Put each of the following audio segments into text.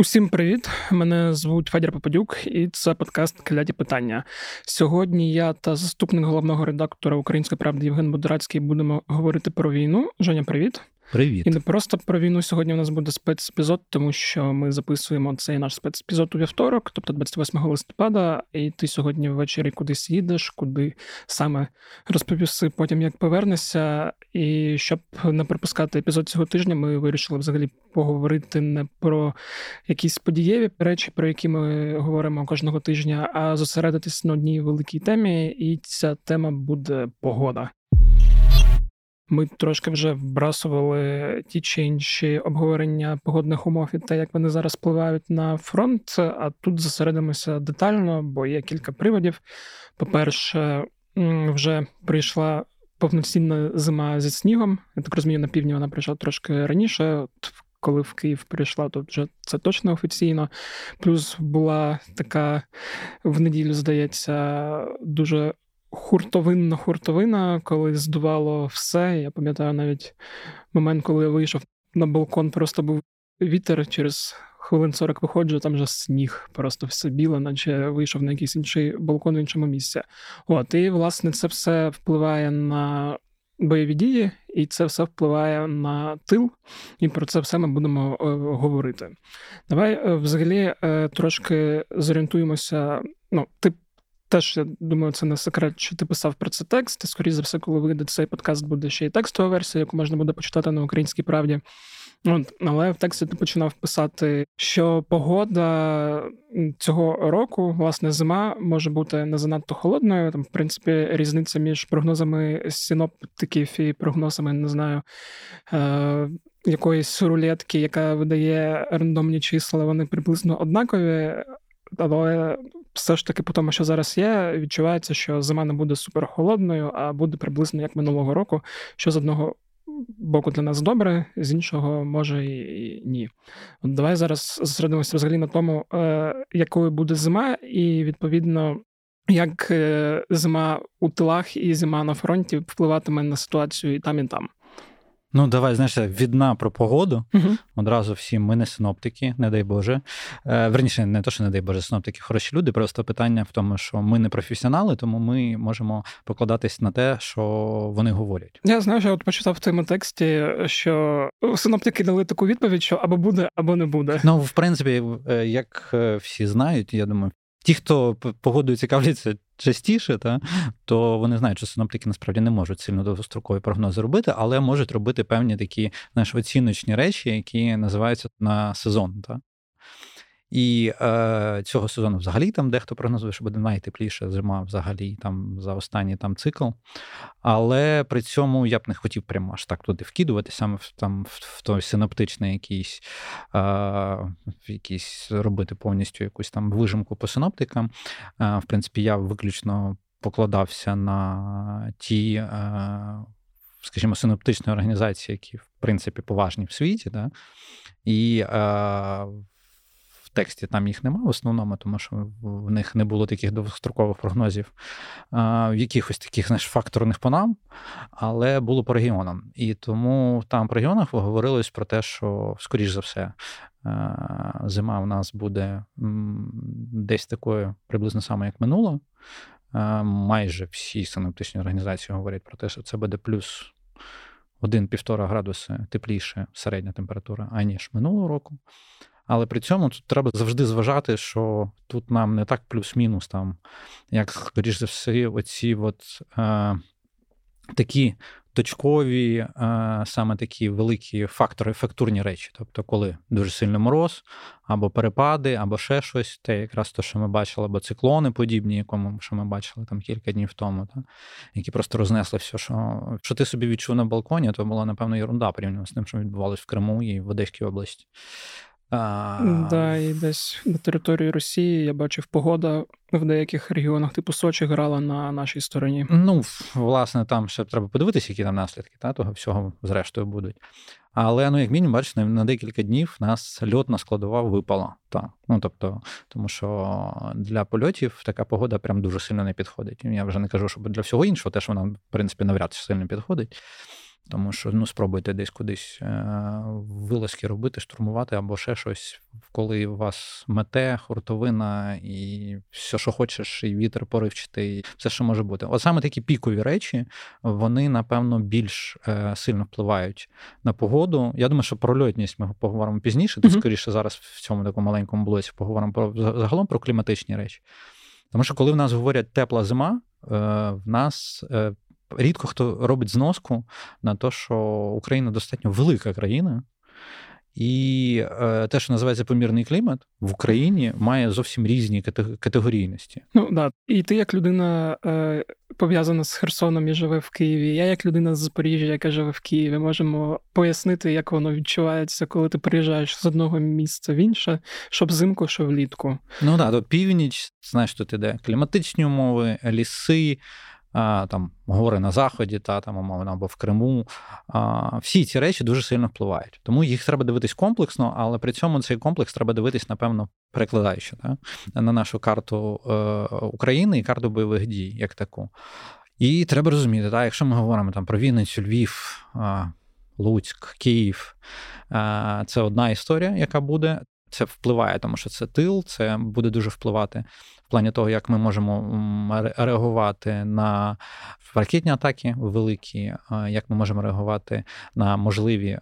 Усім привіт! Мене звуть Федір Попадюк, і це подкаст Кляті питання. Сьогодні я та заступник головного редактора Української правди Євген Будрацький будемо говорити про війну. Женя, привіт. Привіт. І не просто про війну сьогодні у нас буде спецепізод, тому що ми записуємо цей наш спецепізод у вівторок, тобто 28 листопада, і ти сьогодні ввечері кудись їдеш, куди саме розповіси потім, як повернешся. І щоб не пропускати епізод цього тижня, ми вирішили взагалі поговорити не про якісь подієві речі, про які ми говоримо кожного тижня, а зосередитись на одній великій темі, і ця тема буде погода. Ми трошки вже вбрасували ті чи інші обговорення погодних умов і те, як вони зараз впливають на фронт. А тут зосередимося детально, бо є кілька приводів. По-перше, вже прийшла повноцінна зима зі снігом. Я так розумію, на півдні вона прийшла трошки раніше. От коли в Київ прийшла, то вже це точно офіційно. Плюс була така в неділю, здається, дуже хуртовинна хуртовина, коли здувало все. Я пам'ятаю навіть момент, коли я вийшов на балкон, просто був вітер через. Хвилин 40 виходжу, там вже сніг, просто все біле, наче вийшов на якийсь інший балкон в іншому місці. От, і, власне, це все впливає на бойові дії, і це все впливає на тил, і про це все ми будемо е, говорити. Давай е, взагалі е, трошки зорієнтуємося. Ну, ти Теж я думаю, це не секрет, що ти писав про це текст. Скоріше за все, коли вийде цей подкаст, буде ще й текстова версія, яку можна буде почитати на українській правді. От, Але в тексті ти починав писати, що погода цього року, власне, зима може бути не занадто холодною. Там, в принципі, різниця між прогнозами синоптиків і прогнозами, не знаю, е- якоїсь рулетки, яка видає рандомні числа, вони приблизно однакові. Але все ж таки, по тому, що зараз є, відчувається, що зима не буде суперхолодною, а буде приблизно як минулого року, що з одного боку для нас добре, з іншого може і ні. От Давай зараз зосередимося взагалі на тому, е, якою буде зима, і відповідно. Як е, зима у тилах і зима на фронті впливатиме на ситуацію і там, і там. Ну, давай, знаєш, відна про погоду. Uh-huh. Одразу всі ми не синоптики, не дай Боже. Е, Верніше, не то, що не дай Боже, синоптики, хороші люди. Просто питання в тому, що ми не професіонали, тому ми можемо покладатись на те, що вони говорять. Я знаю, що я от почитав в цьому тексті, що синоптики дали таку відповідь, що або буде, або не буде. Ну, в принципі, е, як е, всі знають, я думаю, ті, хто погодою цікавляться частіше, та, то вони знають, що синоптики насправді не можуть сильно довгострокові прогнози робити, але можуть робити певні такі знаєш, оціночні речі, які називаються на сезон. Та. І е, цього сезону взагалі там дехто прогнозує, що буде найтепліша зима взагалі там за останній там цикл. Але при цьому я б не хотів прямо аж так туди вкидувати, саме в там в той синоптичний якийсь е, якийсь робити повністю якусь там вижимку по синоптикам. Е, в принципі, я виключно покладався на ті. Е, Скажімо, синоптичні організації, які в принципі поважні в світі, да? і е, тексті там їх немає в основному, тому що в них не було таких довгострокових прогнозів, в якихось таких знаєш, факторних по нам, але було по регіонам. І тому там по регіонах говорилось про те, що, скоріш за все, зима в нас буде десь такою приблизно саме, як минуло. Майже всі синоптичні організації говорять про те, що це буде плюс 1-1,5 градуси тепліше середня температура, аніж минулого року. Але при цьому тут треба завжди зважати, що тут нам не так плюс-мінус, там, як, скоріш за все, оці от, е, такі точкові, е, саме такі великі фактори, фактурні речі. Тобто, коли дуже сильний мороз, або перепади, або ще щось, те якраз те, що ми бачили, або циклони подібні, якому що ми бачили там кілька днів тому, та, які просто рознесли все, що що ти собі відчув на балконі, то була, напевно, ерунда порівняно з тим, що відбувалось в Криму і в Одеській області. А... Да, і десь на території Росії я бачив погода в деяких регіонах, типу Сочі, грала на нашій стороні. Ну, власне, там ще треба подивитися, які там наслідки та, того всього, зрештою, будуть. Але ну, як мінімум, бачите, на декілька днів нас льотна складова випала. Так. Ну, тобто, тому що для польотів така погода прям дуже сильно не підходить. Я вже не кажу, що для всього іншого, теж вона, в принципі, навряд чи сильно підходить. Тому що ну, спробуйте десь кудись е, вилазки робити, штурмувати або ще щось, коли у вас мете, хуртовина і все, що хочеш, і вітер поривчатий, все, що може бути. От саме такі пікові речі, вони, напевно, більш е, сильно впливають на погоду. Я думаю, що про льотність ми поговоримо пізніше, то скоріше зараз в цьому такому маленькому блоці поговоримо про загалом про кліматичні речі. Тому що, коли в нас говорять тепла зима, е, в нас рідко хто робить зноску на те, що Україна достатньо велика країна. І е, те, що називається помірний клімат в Україні, має зовсім різні категорійності. Ну да, і ти як людина е, пов'язана з Херсоном і живе в Києві. Я як людина з Запоріжжя, яка живе в Києві, можемо пояснити, як воно відчувається, коли ти приїжджаєш з одного місця в інше, що взимку, що влітку. Ну да, то північ, знаєш, тут іде кліматичні умови, ліси там гори на заході, та там умовно або в Криму. Всі ці речі дуже сильно впливають. Тому їх треба дивитись комплексно, але при цьому цей комплекс треба дивитись, напевно, перекладаючи та, на нашу карту е, України і карту бойових дій, як таку. І треба розуміти, так, якщо ми говоримо там про Вінницю, Львів, Луцьк, Київ, це одна історія, яка буде. Це впливає, тому що це тил, це буде дуже впливати в плані того, як ми можемо реагувати на ракетні атаки великі, як ми можемо реагувати на можливі е,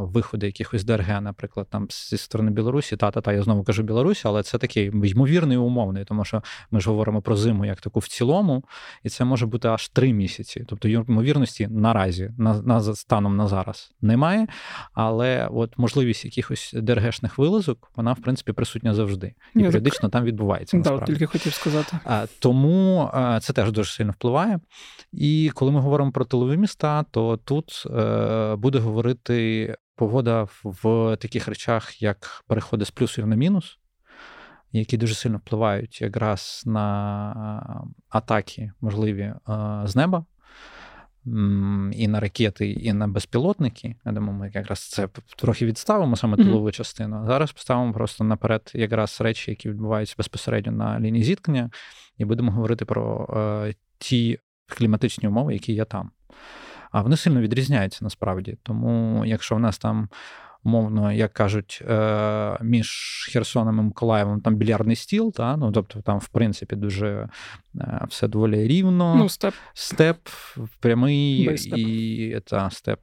виходи якихось ДРГ, наприклад, там зі сторони Білорусі. Та, та, та, я знову кажу Білорусі, але це такий ймовірний і умовний, тому що ми ж говоримо про зиму як таку в цілому, і це може бути аж три місяці. Тобто ймовірності наразі, на, на станом на зараз немає. Але от можливість якихось ДРГшних вилазок, вона в принципі присутня завжди. І періодично там відбувається. Да, тільки хотів сказати. Тому це теж дуже сильно впливає. І коли ми говоримо про тилові міста, то тут е, буде говорити погода в таких речах, як переходи з плюсів на мінус, які дуже сильно впливають якраз на атаки, можливі е, з неба. І на ракети, і на безпілотники. Я думаю, ми якраз це трохи відставимо саме тилову mm-hmm. частину. Зараз поставимо просто наперед якраз речі, які відбуваються безпосередньо на лінії зіткнення, і будемо говорити про е, ті кліматичні умови, які є там. А вони сильно відрізняються насправді. Тому, якщо в нас там, умовно, як кажуть, е, між Херсоном і Миколаєвом там більярдний стіл, та? ну тобто там, в принципі, дуже е, все доволі рівно. Ну, степ. Степ прямий і та, степ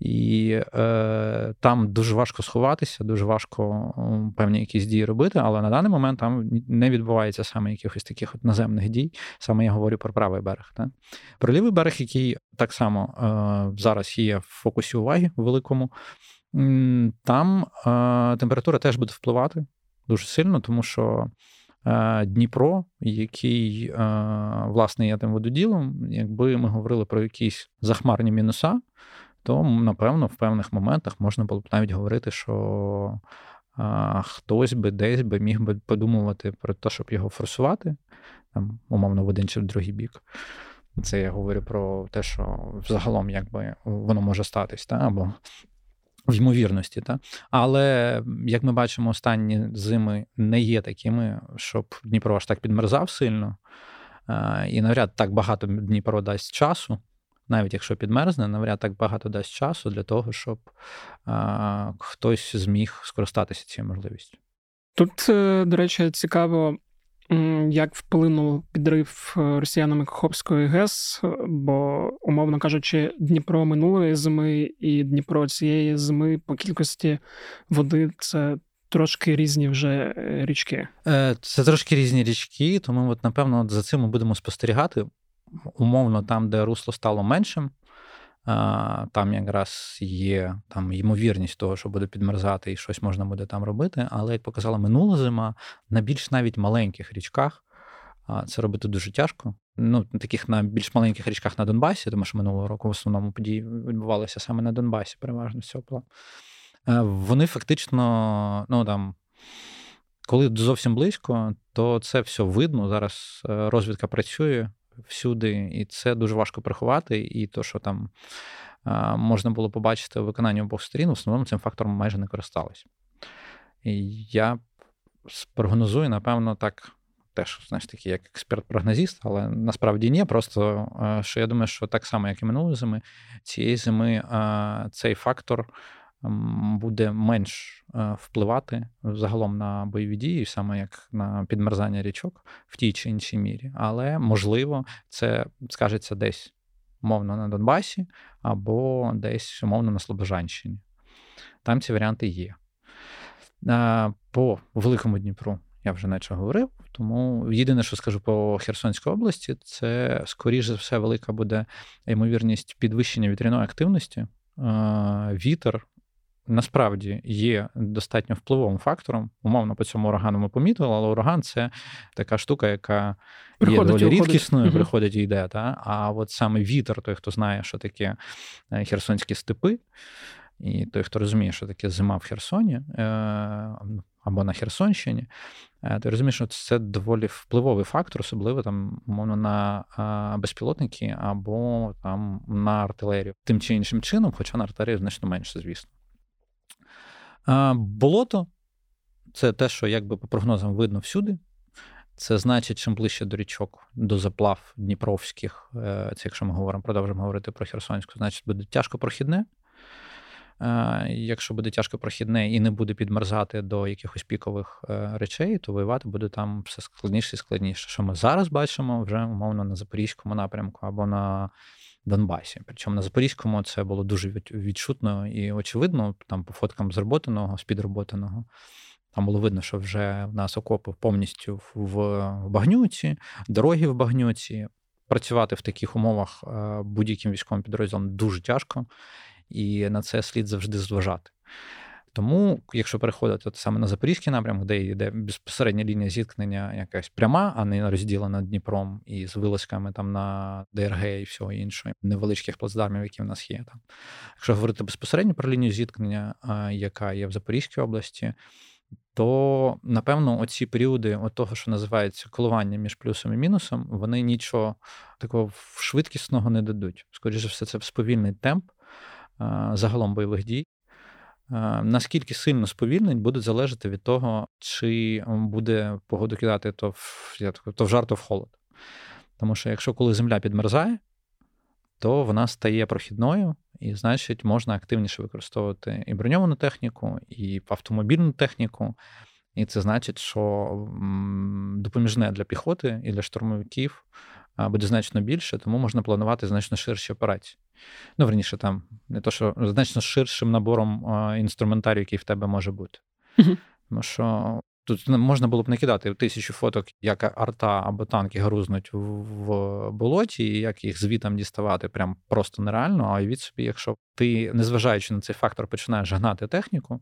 і е, там дуже важко сховатися, дуже важко певні якісь дії робити, але на даний момент там не відбувається саме якихось таких от наземних дій. Саме я говорю про правий берег. Так? Про лівий берег, який так само е, зараз є в фокусі уваги великому, там е, температура теж буде впливати дуже сильно, тому що. Е, Дніпро, який е, власне є тим вододілом, якби ми говорили про якісь захмарні мінуса, то напевно в певних моментах можна було б навіть говорити, що хтось би десь би міг би подумувати про те, щоб його форсувати, там, умовно, в один чи в другий бік. Це я говорю про те, що взагалом якби воно може статись, та? або в ймовірності. Та? Але, як ми бачимо, останні зими не є такими, щоб Дніпро аж так підмерзав сильно. І навряд так багато Дніпро дасть часу навіть якщо підмерзне, навряд так багато дасть часу для того, щоб а, хтось зміг скористатися цією можливістю. Тут, е, до речі, цікаво, як вплинув підрив е, росіянами Каховської ГЕС, бо, умовно кажучи, Дніпро минулої зими і Дніпро цієї зими по кількості води це. Трошки різні вже е, річки. Це трошки різні річки, тому от, напевно, за цим ми будемо спостерігати умовно, там, де русло стало меншим, там якраз є там ймовірність того, що буде підмерзати і щось можна буде там робити. Але як показала минула зима, на більш навіть маленьких річках це робити дуже тяжко. Ну, таких на більш маленьких річках на Донбасі, тому що минулого року в основному події відбувалися саме на Донбасі, переважно з цього. Е, вони фактично, ну там. Коли зовсім близько, то це все видно. Зараз е, розвідка працює, всюди, і це дуже важко приховати. І то, що там можна було побачити у виконанні обох сторін, в основному цим фактором майже не користалися. І я спрогнозую, напевно, так теж знаєш таки, як експерт-прогнозіст, але насправді ні. Просто що я думаю, що так само, як і минулої зими, цієї зими цей фактор буде менш впливати загалом на бойові дії, саме як на підмерзання річок в тій чи іншій мірі. Але можливо, це скажеться десь умовно на Донбасі або десь умовно на Слобожанщині. Там ці варіанти є. По Великому Дніпру я вже наче говорив. Тому єдине, що скажу по Херсонській області, це скоріш за все велика буде ймовірність підвищення вітряної активності. Вітер насправді є достатньо впливовим фактором. Умовно по цьому урагану ми помітили, але ураган це така штука, яка приходить є доволі рідкісною, угу. приходить і йде. Та? А от саме вітер, той, хто знає, що таке е, херсонські степи, і той, хто розуміє, що таке зима в Херсоні е, або на Херсонщині, е, ти розумієш, що це доволі впливовий фактор, особливо там, умовно, на безпілотники або там на артилерію. Тим чи іншим чином, хоча на артилерію значно менше, звісно. Болото це те, що якби по прогнозам видно всюди. Це значить, чим ближче до річок, до заплав Дніпровських, е, це якщо ми говоримо, продовжимо говорити про Херсонську, значить буде тяжко прохідне. Якщо буде тяжко прохідне і не буде підмерзати до якихось пікових е, речей, то воювати буде там все складніше і складніше. Що ми зараз бачимо вже умовно на Запорізькому напрямку або на Донбасі. Причому на Запорізькому це було дуже відчутно і очевидно, там по фоткам зроботаного, з підроботаного. Там було видно, що вже в нас окопи повністю в багнюці, дороги в багнюці. Працювати в таких умовах е, будь-яким військовим підрозділом дуже тяжко, і на це слід завжди зважати. Тому, якщо переходити от саме на Запорізький напрямок, де йде безпосередня лінія зіткнення якась пряма, а не розділена Дніпром і з вилазками там на ДРГ і всього іншого, невеличких плацдармів, які в нас є. Там. Якщо говорити безпосередньо про лінію зіткнення, яка є в Запорізькій області, то напевно оці періоди от того, що називається коливання між плюсом і мінусом, вони нічого такого швидкісного не дадуть. Скоріше все, це сповільний темп загалом бойових дій. Наскільки сильно сповільнить, буде залежати від того, чи буде погоду кидати то в то в жар, то в холод. Тому що якщо коли земля підмерзає, то вона стає прохідною, і, значить, можна активніше використовувати і броньовану техніку, і автомобільну техніку. І це значить, що допоміжне для піхоти і для штурмовиків буде значно більше, тому можна планувати значно ширші операції. Ну, верніше, там не то, що значно ширшим набором інструментарію, який в тебе може бути. Тому що тут можна було б накидати тисячу фоток, як арта або танки грузнуть в болоті, і як їх звітам діставати, прям просто нереально. А від собі, якщо ти, незважаючи на цей фактор, починаєш гнати техніку.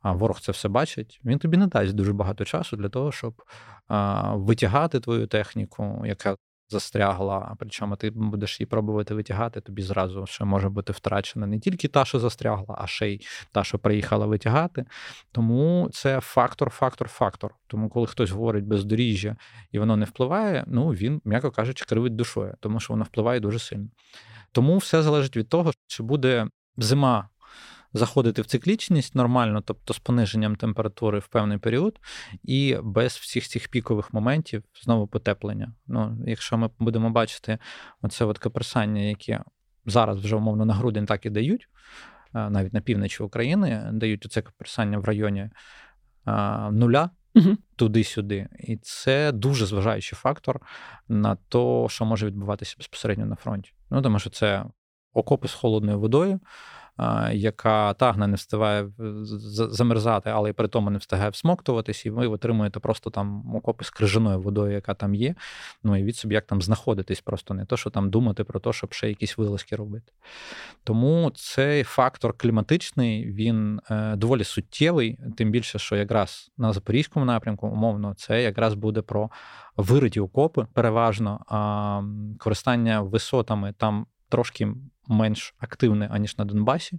А ворог це все бачить, він тобі не дасть дуже багато часу для того, щоб а, витягати твою техніку, яка застрягла, причому ти будеш її пробувати витягати, тобі зразу ще може бути втрачена не тільки та, що застрягла, а ще й та, що приїхала витягати. Тому це фактор, фактор, фактор. Тому, коли хтось говорить бездоріжжя і воно не впливає, ну він, м'яко кажучи, кривить душою, тому що воно впливає дуже сильно. Тому все залежить від того, чи буде зима заходити в циклічність нормально, тобто з пониженням температури в певний період, і без всіх цих пікових моментів знову потеплення. Ну, Якщо ми будемо бачити оце от каперсання, яке зараз вже умовно на грудень так і дають, навіть на півночі України дають оце каперсання в районі нуля. Угу. Туди-сюди, і це дуже зважаючий фактор на те, що може відбуватися безпосередньо на фронті. Ну тому що це окопи з холодною водою, яка тагне не встигає замерзати, але й при тому не встигає всмоктуватись, і ви отримуєте просто там окопи з крижаною водою, яка там є. Ну і від собі як там знаходитись, просто не то, що там думати про те, щоб ще якісь вилазки робити. Тому цей фактор кліматичний, він е, доволі суттєвий, тим більше, що якраз на Запорізькому напрямку, умовно, це якраз буде про вириті окопи, переважно, користання висотами там трошки менш активне, аніж на Донбасі,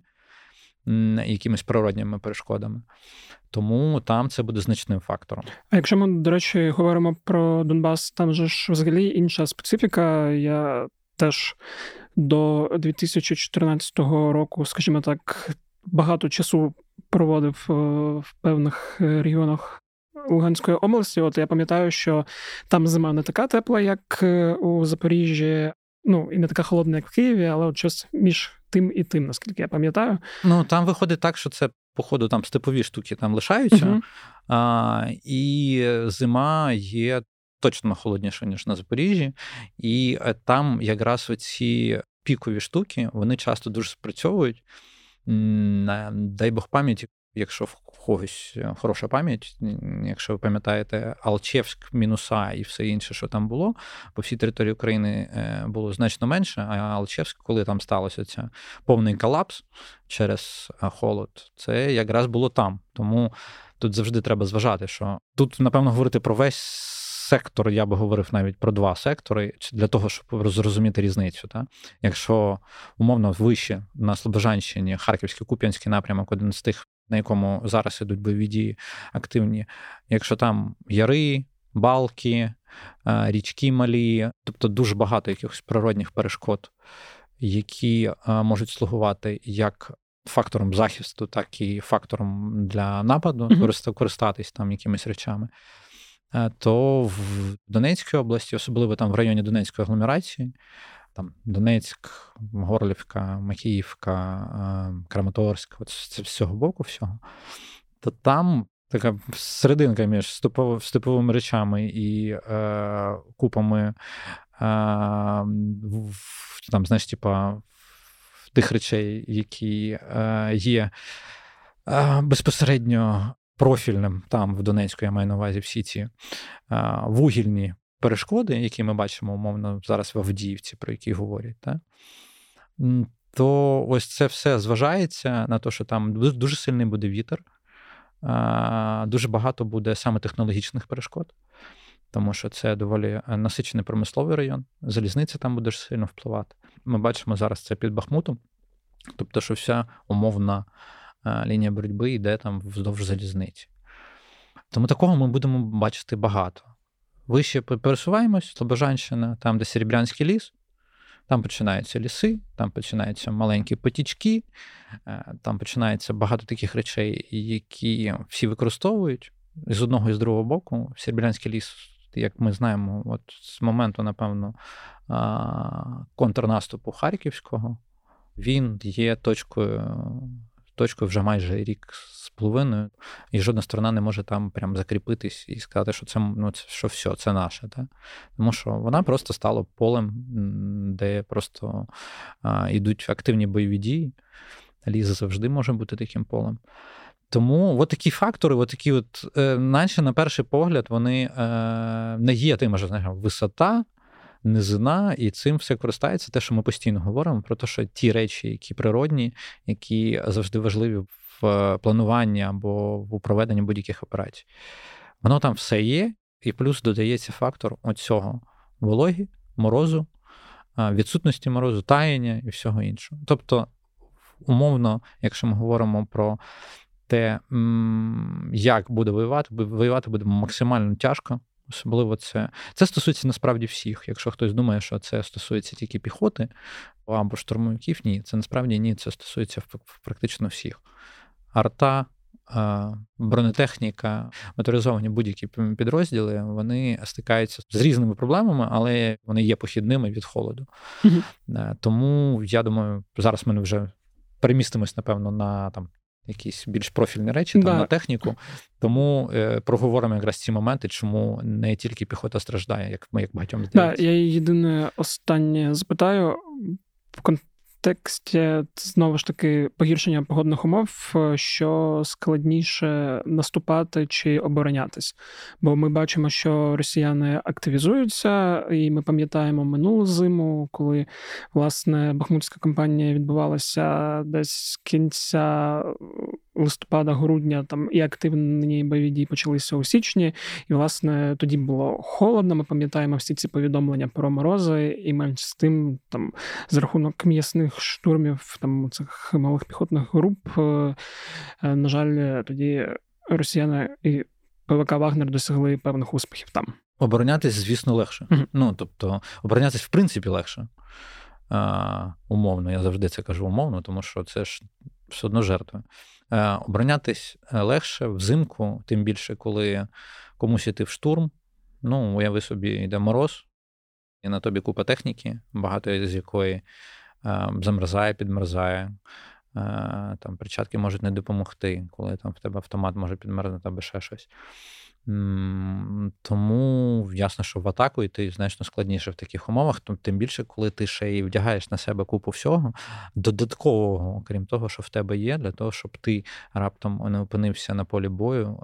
якимись природніми перешкодами. Тому там це буде значним фактором. А якщо ми, до речі, говоримо про Донбас, там же ж взагалі інша специфіка. Я теж до 2014 року, скажімо так, багато часу проводив е, в певних регіонах Луганської області. От я пам'ятаю, що там зима не така тепла, як е, у Запоріжжі. Ну, і не така холодна, як в Києві, але от щось між тим і тим, наскільки я пам'ятаю. Ну там виходить так, що це, походу, там степові штуки там лишаються, uh а, і зима є точно холодніша, ніж на Запоріжжі. І е, там якраз оці пікові штуки вони часто дуже спрацьовують. Дай Бог пам'яті, якщо в когось е, хороша пам'ять, якщо ви пам'ятаєте, Алчевськ, мінуса і все інше, що там було, по всій території України е, було значно менше. А Алчевськ, коли там сталося це повний колапс через холод, це якраз було там. Тому тут завжди треба зважати, що тут, напевно, говорити про весь сектор, я би говорив навіть про два сектори, для того, щоб зрозуміти різницю. Так? Якщо умовно вище на Слобожанщині, Харківський Куп'янський напрямок, один з тих, на якому зараз ідуть бойові дії активні, якщо там яри, балки, річки малі, тобто дуже багато якихось природних перешкод, які можуть слугувати як фактором захисту, так і фактором для нападу, mm-hmm. користатись там якимись речами. Е, то в Донецькій області, особливо там в районі Донецької агломерації, там Донецьк, Горлівка, Макіївка, е, Краматорськ, от з цього боку всього, то там така серединка між степовими речами і е, купами е, там, знаєш, типа, тих речей, які е, є е, безпосередньо профільним там в Донецьку, я маю на увазі всі ці вугільні перешкоди, які ми бачимо, умовно, зараз в Авдіївці, про які говорять, так? то ось це все зважається на те, що там дуже сильний буде вітер, дуже багато буде саме технологічних перешкод. Тому що це доволі насичений промисловий район, залізниця там буде сильно впливати. Ми бачимо зараз це під Бахмутом, тобто, що вся умовна лінія боротьби йде там вздовж залізниці. Тому такого ми будемо бачити багато. Вище пересуваємось, Слобожанщина, там, де Серебрянський ліс, там починаються ліси, там починаються маленькі потічки, е, там починається багато таких речей, які всі використовують з одного і з другого боку. Серебрянський ліс, як ми знаємо, от з моменту, напевно, контрнаступу Харківського, він є точкою точкою вже майже рік з половиною, і жодна сторона не може там прям закріпитись і сказати, що це ну, що все, це наше. Так? Тому що вона просто стала полем, де просто а, йдуть активні бойові дії. Ліз завжди може бути таким полем. Тому от такі фактори, от такі от, е, наче на перший погляд, вони е, не є тим, що висота, низина, і цим все користається те, що ми постійно говоримо, про те, що ті речі, які природні, які завжди важливі в плануванні або в проведенні будь-яких операцій. Воно там все є, і плюс додається фактор оцього вологі, морозу, відсутності морозу, таяння і всього іншого. Тобто, умовно, якщо ми говоримо про те, як буде воювати, воювати буде максимально тяжко, Особливо це це стосується насправді всіх. Якщо хтось думає, що це стосується тільки піхоти або штурмовиків, ні, це насправді ні, це стосується практично всіх. Арта, бронетехніка, моторизовані будь-які підрозділи, вони стикаються з різними проблемами, але вони є похідними від холоду. Mm-hmm. Тому я думаю, зараз ми вже перемістимось, напевно, на там якісь більш профільні речі там, на техніку. Тому е, проговоримо якраз ці моменти, чому не тільки піхота страждає, як ми як багатьом здається. Да, Я єдине останнє запитаю контексті знову ж таки погіршення погодних умов, е, що складніше наступати чи оборонятись. Бо ми бачимо, що росіяни активізуються, і ми пам'ятаємо минулу зиму, коли власне Бахмутська кампанія відбувалася десь з кінця листопада, грудня там і активні бойові дії почалися у січні. І, власне, тоді було холодно. Ми пам'ятаємо всі ці повідомлення про морози, і менш з тим, там за рахунок м'ясних штурмів, там цих малих піхотних груп. Е, е, на жаль, тоді росіяни і ПВК Вагнер досягли певних успіхів там. Оборонятись, звісно, легше. uh Ну тобто, оборонятись, в принципі, легше. А, Умовно, я завжди це кажу умовно, тому що це ж все одно жертви. Е, оборонятись легше взимку, тим більше, коли комусь іти в штурм. Ну, уяви собі, йде мороз, і на тобі купа техніки, багато з якої замерзає, підмерзає. Там перчатки можуть не допомогти, коли там в тебе автомат може підмерзнути або ще щось. Тому ясно, що в атаку йти значно складніше в таких умовах, тим більше, коли ти ще й вдягаєш на себе купу всього, додаткового, окрім того, що в тебе є, для того, щоб ти раптом не опинився на полі бою,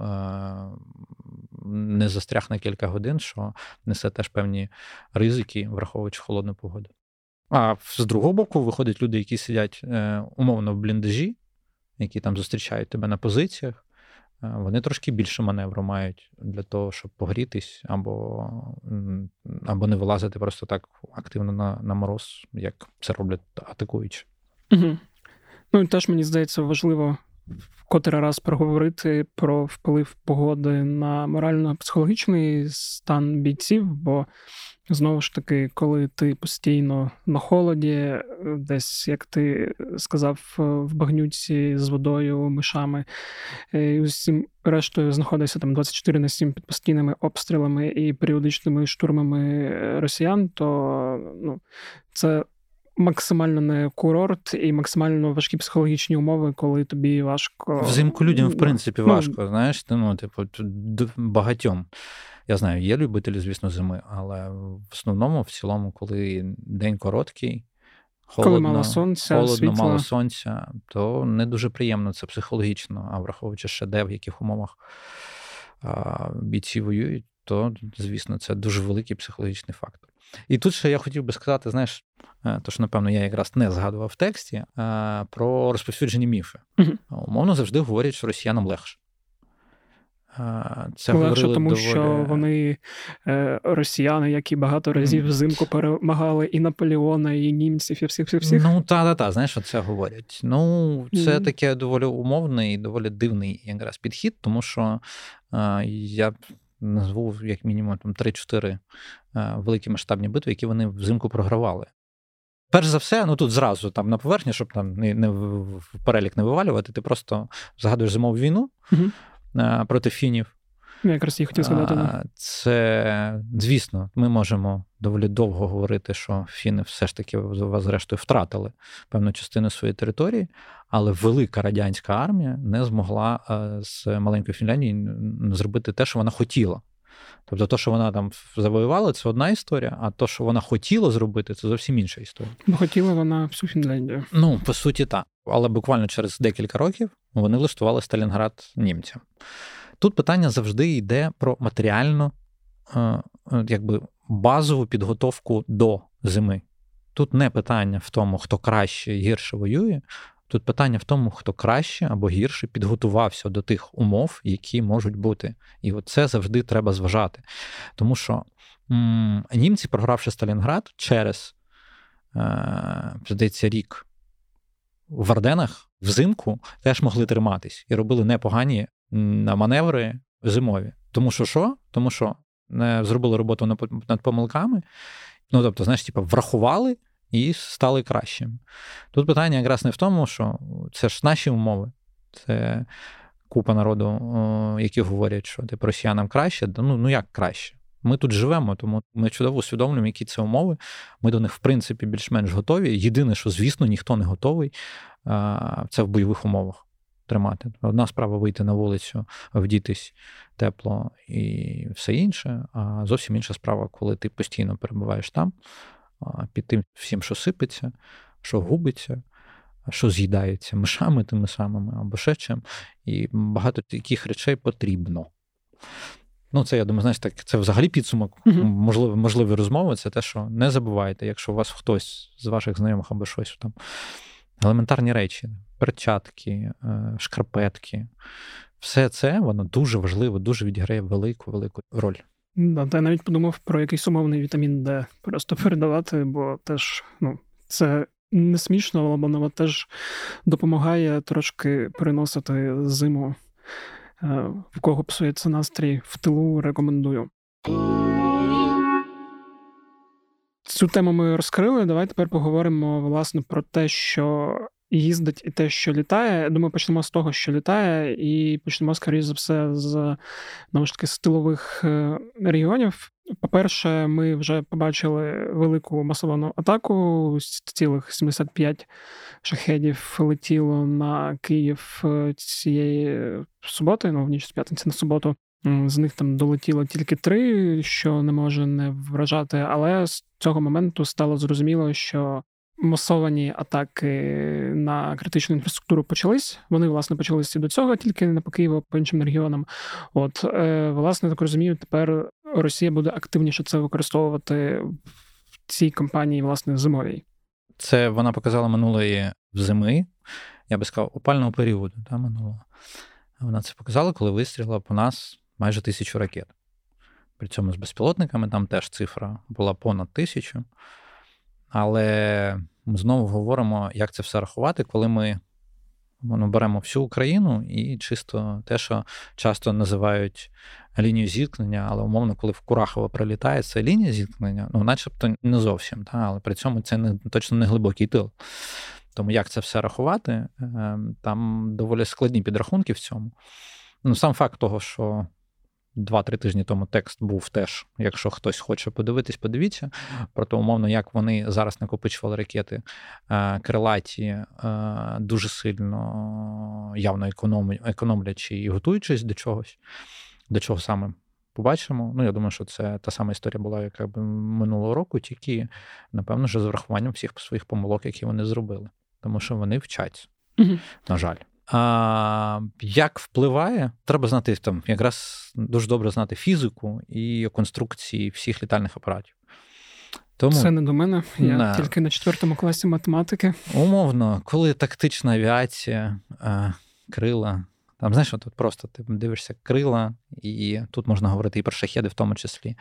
не застряг на кілька годин, що несе теж певні ризики, враховуючи холодну погоду. А з другого боку, виходять люди, які сидять е, умовно в бліндажі, які там зустрічають тебе на позиціях. Е, вони трошки більше маневру мають для того, щоб погрітись, або або не вилазити просто так активно на на мороз, як це роблять атакуючи. Угу. Ну і теж мені здається важливо котрий раз проговорити про вплив погоди на морально-психологічний стан бійців, бо Знову ж таки, коли ти постійно на холоді, десь, як ти сказав, в багнюці з водою, мишами, е, і усім рештою знаходишся там 24 на 7 під постійними обстрілами і періодичними штурмами росіян, то ну, це максимально не курорт і максимально важкі психологічні умови, коли тобі важко. Взимку людям, в принципі, ну, важко, знаєш, ну, типу, багатьом. Я знаю, є любителі, звісно, зими, але в основному, в цілому, коли день короткий, холодно, коли мало сонця, холодно, світла. мало сонця, то не дуже приємно це психологічно, а враховуючи ще де в яких умовах а, бійці воюють, то, звісно, це дуже великий психологічний фактор. І тут ще я хотів би сказати, знаєш, е, то що, напевно, я якраз не згадував в тексті, е, про розповсюджені міфи. Умовно завжди говорять, що росіянам легше. Це Легше, тому доволі... що вони е, росіяни, які багато разів взимку перемагали і Наполеона, і німців, і всіх всіх всіх. Ну та та та знаєш, це говорять. Ну, це mm. таке доволі умовний і доволі дивний якраз підхід, тому що я назву як мінімум там 3-4 е, великі масштабні битви, які вони взимку програвали. Перш за все, ну тут зразу там на поверхні, щоб там не, не в перелік не вивалювати, ти просто згадуєш зимову війну. Mm-hmm. Е, проти фінів. Я якраз їх хотів згадати. Це, звісно, ми можемо доволі довго говорити, що фіни все ж таки зрештою втратили певну частину своєї території, але велика радянська армія не змогла е, з маленької Фінляндії зробити те, що вона хотіла. Тобто, то, що вона там завоювала, це одна історія, а то, що вона хотіла зробити, це зовсім інша історія. Бо хотіла вона всю Фінляндію. Ну, по суті, так. Але буквально через декілька років вони влаштували Сталінград німцям. Тут питання завжди йде про матеріальну, е, якби базову підготовку до зими. Тут не питання в тому, хто краще і гірше воює. Тут питання в тому, хто краще або гірше підготувався до тих умов, які можуть бути. І от це завжди треба зважати. Тому що м- німці, програвши Сталінград через, е- рік в Арденах взимку теж могли триматись і робили непогані маневри зимові. Тому що що? Тому що не зробили роботу над помилками. Ну, тобто, знаєш, типу, врахували і стали кращими. Тут питання якраз не в тому, що це ж наші умови. Це купа народу, які говорять, що типу, росіянам краще. Ну, ну як краще? Ми тут живемо, тому ми чудово усвідомлюємо, які це умови. Ми до них, в принципі, більш-менш готові. Єдине, що, звісно, ніхто не готовий, це в бойових умовах тримати. Одна справа вийти на вулицю, вдітись тепло і все інше. А зовсім інша справа, коли ти постійно перебуваєш там, під тим всім, що сипеться, що губиться. Що з'їдається мишами тими самими або ще чим, і багато таких речей потрібно. Ну, це я думаю, знаєш, так це взагалі підсумок uh-huh. можливо, можливої розмови. Це те, що не забувайте, якщо у вас хтось з ваших знайомих або щось там елементарні речі, перчатки, е, шкарпетки, все це воно дуже важливо, дуже відіграє велику велику роль. Да, та я навіть подумав про якийсь умовний вітамін Д просто передавати, бо теж ну, це не смішно, але воно теж допомагає трошки переносити зиму. Е, в кого псується настрій в тилу, рекомендую. Цю тему ми розкрили. Давай тепер поговоримо власне про те, що їздить і те, що літає. Думаю, почнемо з того, що літає, і почнемо, скоріш за все, з знову з тилових е, регіонів. По-перше, ми вже побачили велику масовану атаку. Цілих 75 шахедів летіло на Київ е, цієї суботи, ну в ніч з п'ятниці на суботу. З них там долетіло тільки три, що не може не вражати. Але з цього моменту стало зрозуміло, що масовані атаки на критичну інфраструктуру почались. Вони, власне, почалися до цього, тільки не по Києву, по іншим регіонам. От, е, власне, так розумію, тепер Росія буде активніше це використовувати в цій кампанії, власне, зимовій. Це вона показала минулої зими, я би сказав, опального періоду та, минулого. Вона це показала, коли вистріла по нас майже тисячу ракет. При цьому з безпілотниками там теж цифра була понад тисячу. Але ми знову говоримо, як це все рахувати, коли ми ну, беремо всю Україну і чисто те, що часто називають лінію зіткнення, але умовно, коли в Курахово прилітає, це лінія зіткнення, ну, начебто не зовсім, та, але при цьому це не точно не глибокий тил. Тому як це все рахувати, ем, там доволі складні підрахунки в цьому. Ну, Сам факт того, що Два-три тижні тому текст був теж. Якщо хтось хоче подивитись, подивіться. Про те, умовно, як вони зараз накопичували ракети е, крилаті, е, дуже сильно явно економлячи і готуючись до чогось, до чого саме побачимо. Ну, я думаю, що це та сама історія була, яка б минулого року, тільки, напевно, вже з врахуванням всіх своїх помилок, які вони зробили. Тому що вони вчаться, угу. на жаль. А, Як впливає, треба знати там якраз дуже добре знати фізику і конструкції всіх літальних апаратів. Тому Це не до мене, я на... тільки на четвертому класі математики. Умовно, коли тактична авіація, а, крила, там, знаєш, от просто ти дивишся крила, і тут можна говорити і про шахеди, в тому числі,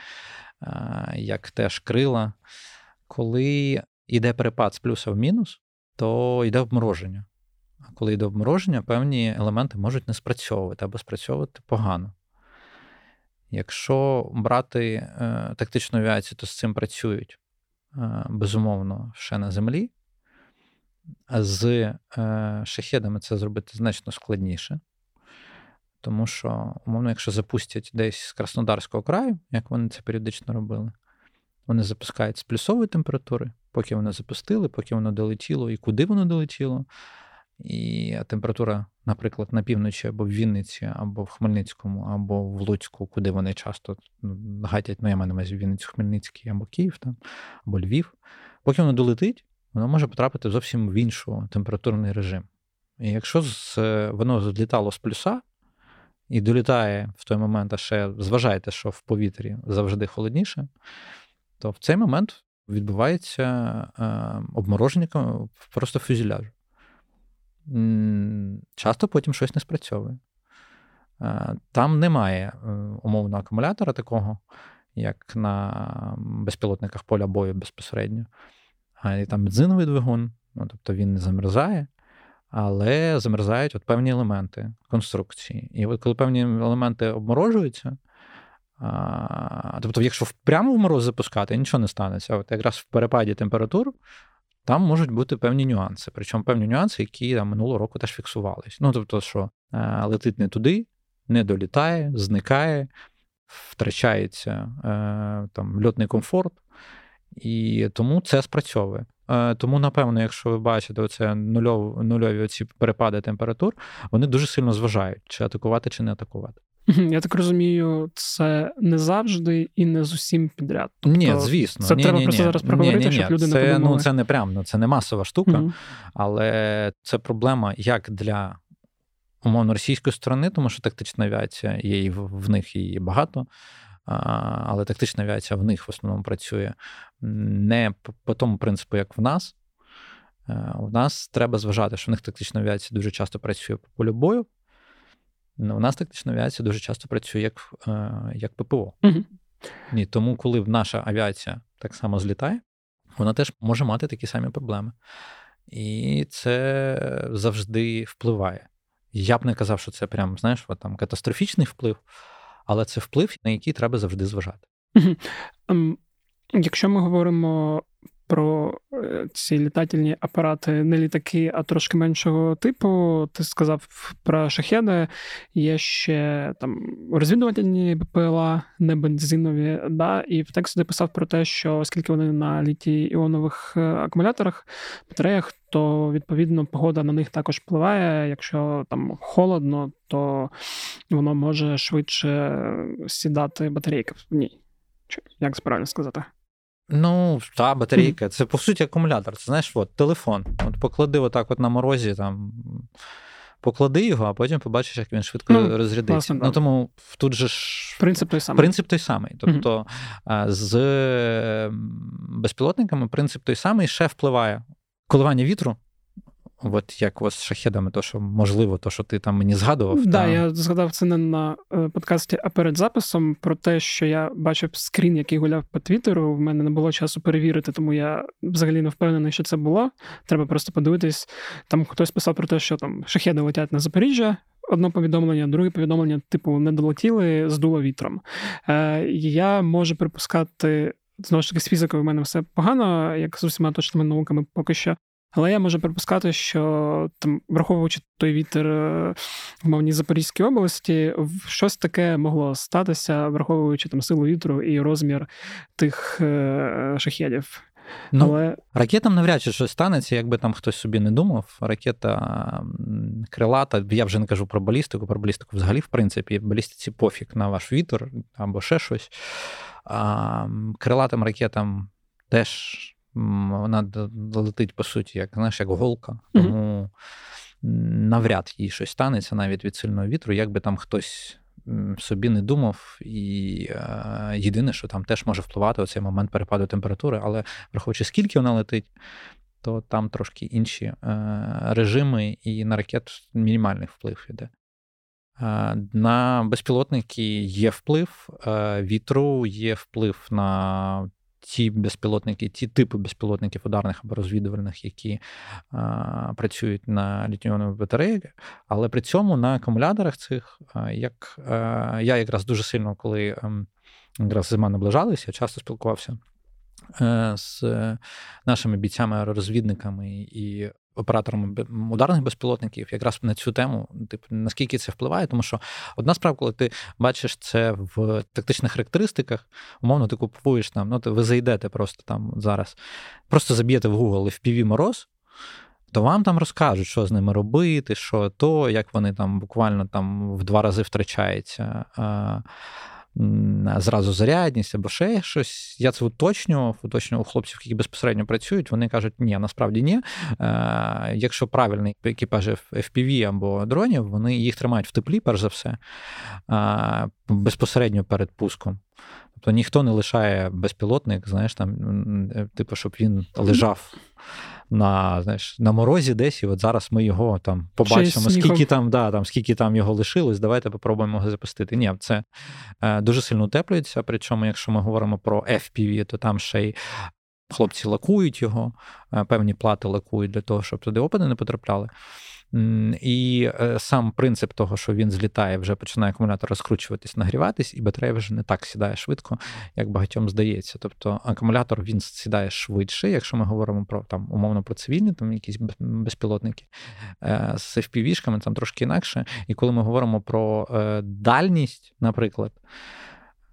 а, як теж крила. Коли йде перепад з плюса в мінус, то йде обмороження коли йде обмороження, певні елементи можуть не спрацьовувати або спрацьовувати погано. Якщо брати е, тактичну авіацію, то з цим працюють е, безумовно ще на землі. А з е, шахедами це зробити значно складніше. Тому що, умовно, якщо запустять десь з Краснодарського краю, як вони це періодично робили, вони запускають з плюсової температури, поки вони запустили, поки воно долетіло і куди воно долетіло. І температура, наприклад, на півночі або в Вінниці, або в Хмельницькому, або в Луцьку, куди вони часто ну, гатять, ну я маю на увазі Вінницю, Хмельницький, або Київ, там, або Львів. Поки воно долетить, воно може потрапити зовсім в інший температурний режим. І якщо з, воно злітало з плюса і долітає в той момент, а ще зважайте, що в повітрі завжди холодніше, то в цей момент відбувається е, обмороження просто фюзеляжу часто потім щось не спрацьовує. Е, там немає е, умовного акумулятора такого, як на безпілотниках поля бою безпосередньо. А там бензиновий двигун, ну, тобто він не замерзає, але замерзають от певні елементи конструкції. І от коли певні елементи обморожуються, а, тобто, якщо прямо в мороз запускати, нічого не станеться. От якраз в перепаді температур там можуть бути певні нюанси. Причому певні нюанси, які там минулого року теж фіксувались. Ну, тобто, що е, летить не туди, не долітає, зникає, втрачається е, там льотний комфорт, і тому це спрацьовує. Е, тому, напевно, якщо ви бачите оце нульов, нульові оці перепади температур, вони дуже сильно зважають, чи атакувати, чи не атакувати. Я так розумію, це не завжди і не з усім підряд. Тобто, ні, звісно. Це ні, треба ні, просто ні, зараз проговорити, щоб люди це, не подумали. Ну, це не прям, ну, це не масова штука, uh але це проблема як для умовно російської сторони, тому що тактична авіація є і в них її багато. Але тактична авіація в них в основному працює не по тому принципу, як в нас. Е, у нас треба зважати, що в них тактична авіація дуже часто працює по полю бою, у нас тактична авіація дуже часто працює як е, як ППО. Угу. І тому, коли наша авіація так само злітає, вона теж може мати такі самі проблеми. І це завжди впливає. Я б не казав, що це прям, знаєш, там катастрофічний вплив, але це вплив, на який треба завжди зважати. Угу. Якщо ми говоримо про е, ці літательні апарати, не літаки, а трошки меншого типу. Ти сказав про шахеди. Є ще там розвідувальні БПЛА, не бензинові. Да? І в тексті ти писав про те, що оскільки вони на літій іонових е, акумуляторах, батареях, то відповідно погода на них також впливає. Якщо там холодно, то воно може швидше сідати батарейка в ній. Як правильно сказати? Ну, та батарейка. Це по суті акумулятор. Це знаєш, от, телефон. От поклади отак от на морозі, там. Поклади його, а потім побачиш, як він швидко ну, розрядиться. Власне, ну тому тут же ж принцип той самий. Принцип той самий. Тобто mm-hmm. з безпілотниками принцип той самий ще впливає коливання вітру От як ось з шахедами, то що можливо, то що ти там мені згадував. Так, да, та... я згадав це не на е, подкасті, а перед записом про те, що я бачив скрін, який гуляв по Твіттеру. В мене не було часу перевірити, тому я взагалі не впевнений, що це було. Треба просто подивитись. Там хтось писав про те, що там шахеди летять на Запоріжжя. Одне повідомлення, друге повідомлення, типу, не долетіли, здуло вітром. Е, Я можу припускати. Знову ж таки, з фізикою в мене все погано, як з усіма точними науками поки що. Але я можу припускати, що там, враховуючи той вітер е, в мовній Запорізькій області, щось таке могло статися, враховуючи там силу вітру і розмір тих е, шахедів. Ну, Але... Ракетам навряд чи щось станеться, якби там хтось собі не думав. Ракета крилата, я вже не кажу про балістику, про балістику взагалі, в принципі, балістиці пофіг на ваш вітер або ще щось. А Крилатим ракетам теж вона летить, по суті, як знаєш, як голка. Тому навряд їй щось станеться навіть від сильного вітру, як би там хтось собі не думав. І е, єдине, що там теж може впливати оцей момент перепаду температури, але враховуючи, скільки вона летить. То там трошки інші е, режими, і на ракет мінімальний вплив іде. Е, на безпілотники є вплив е, вітру, є вплив на ті безпілотники, ті типи безпілотників ударних або розвідувальних, які а, працюють на літіоновій батареї, але при цьому на акумуляторах цих, як а, я якраз дуже сильно, коли ем, якраз зима наближалася, я часто спілкувався. Е, з нашими бійцями-розвідниками і операторами ударних безпілотників, якраз на цю тему, типу, наскільки це впливає, тому що одна справа, коли ти бачиш це в тактичних характеристиках, умовно, ти купуєш там, ну ви зайдете просто там зараз, просто заб'єте в Google FPV мороз. То вам там розкажуть, що з ними робити, що то, як вони там буквально там в два рази втрачаються зразу зарядність або ще щось. Я це уточнював, уточнював хлопців, які безпосередньо працюють. Вони кажуть, ні, насправді ні. Е, якщо правильний екіпаж FPV або дронів, вони їх тримають в теплі, перш за все, безпосередньо перед пуском. Тобто ніхто не лишає безпілотник, знаєш, там, типу, щоб він лежав на знаєш, на морозі десь, і от зараз ми його там побачимо, скільки там да, там, скільки там його лишилось, давайте попробуємо його запустити. Ні, це е, дуже сильно утеплюється. Причому, якщо ми говоримо про FPV, то там ще й хлопці лакують його, е, певні плати лакують для того, щоб туди опади не потрапляли. І е, сам принцип того, що він злітає, вже починає акумулятор розкручуватись, нагріватись, і батарея вже не так сідає швидко, як багатьом здається. Тобто акумулятор він сідає швидше, якщо ми говоримо про там умовно про цивільні, там якісь безпілотники е, з FPV-шками, там трошки інакше. І коли ми говоримо про е, дальність, наприклад.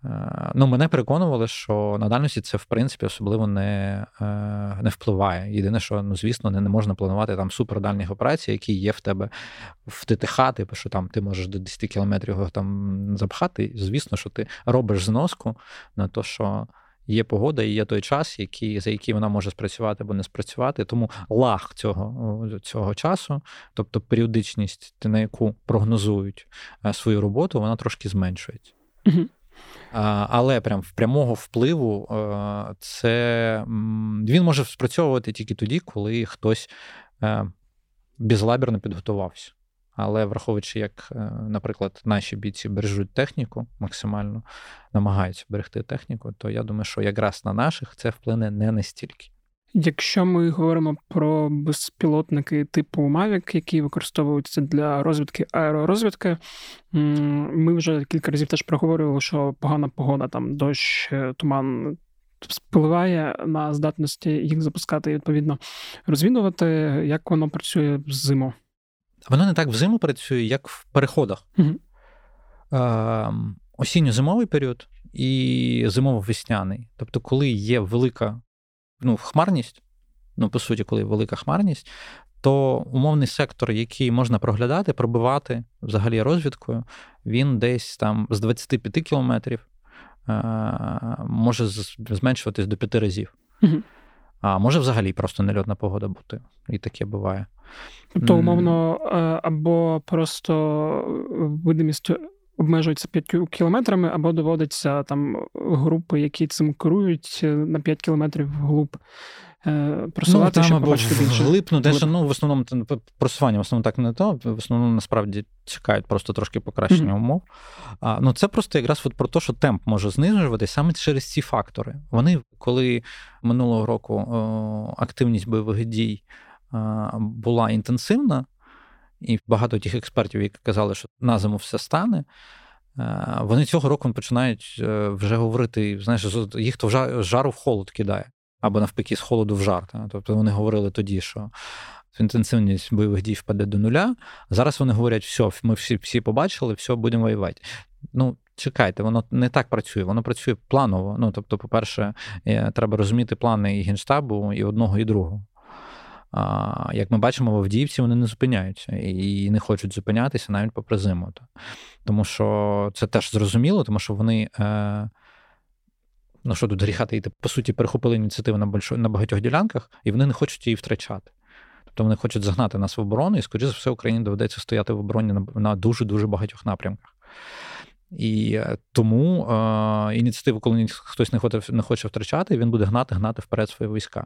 Е, ну, мене переконували, що на дальності це в принципі особливо не е, не впливає. Єдине, що ну, звісно, не, не можна планувати там супердальних операцій, які є в тебе в ТТХ, типу, що там ти можеш до 10 кілометрів його там запхати. Звісно, що ти робиш зноску на те, що. Є погода і є той час, який, за який вона може спрацювати або не спрацювати. Тому лаг цього цього часу, тобто періодичність, на яку прогнозують е, свою роботу, вона трошки зменшується. Але прям в прямого впливу е, це він може спрацьовувати тільки тоді, коли хтось е, безлабірно підготувався. Але враховуючи, як, е, наприклад, наші бійці бережуть техніку, максимально намагаються берегти техніку, то я думаю, що якраз на наших це вплине не настільки. Якщо ми говоримо про безпілотники типу Mavic, які використовуються для розвідки аеророзвідки, ми вже кілька разів теж проговорювали, що погана погода, там дощ, туман, впливає на здатності їх запускати і відповідно розвідувати, як воно працює взиму. Воно не так взиму працює, як в переходах. Угу. Е, осінньо-зимовий період і зимово-весняний. Тобто, коли є велика ну, хмарність, ну, по суті, коли велика хмарність, то умовний сектор, який можна проглядати, пробивати взагалі розвідкою, він десь там з 25 кілометрів е, може зменшуватись до 5 разів. Угу. А може взагалі просто нельотна погода бути. І таке буває. Тобто, умовно, е, або просто видимість обмежується 5 кілометрами, або доводиться там групи, які цим керують е, на 5 кілометрів вглуб е, просувати, ну, там, щоб побачити більше. Вглиб, ну, ну, в основному просування в основному так не то, в основному насправді чекають просто трошки покращення mm-hmm. умов. А, Ну це просто якраз от про те, що темп може знижуватися саме через ці фактори. Вони, коли минулого року о, активність бойових дій була інтенсивна, і багато тих експертів, які казали, що на зиму все стане. Е, вони цього року починають е, вже говорити, знаєш, їх то з жару в холод кидає, або навпаки, з холоду в жар. Тобто вони говорили тоді, що інтенсивність бойових дій впаде до нуля. Зараз вони говорять, все, ми всі всі побачили, все, будемо воювати. Ну, чекайте, воно не так працює, воно працює планово. Ну, тобто, по-перше, е, треба розуміти плани і генштабу, і одного, і другого. А, Як ми бачимо, в Авдіївці вони не зупиняються і не хочуть зупинятися навіть попри зиму. Тому що це теж зрозуміло, тому що вони. Е, Ну, що тут гріхати йти, по суті, перехопили ініціативу на большо, на багатьох ділянках, і вони не хочуть її втрачати. Тобто вони хочуть загнати нас в оборону, і, скоріше за все, Україні доведеться стояти в обороні на, на дуже-дуже багатьох напрямках. І е, тому е, ініціативу, коли хтось не хоче не хоче втрачати, він буде гнати, гнати вперед свої війська.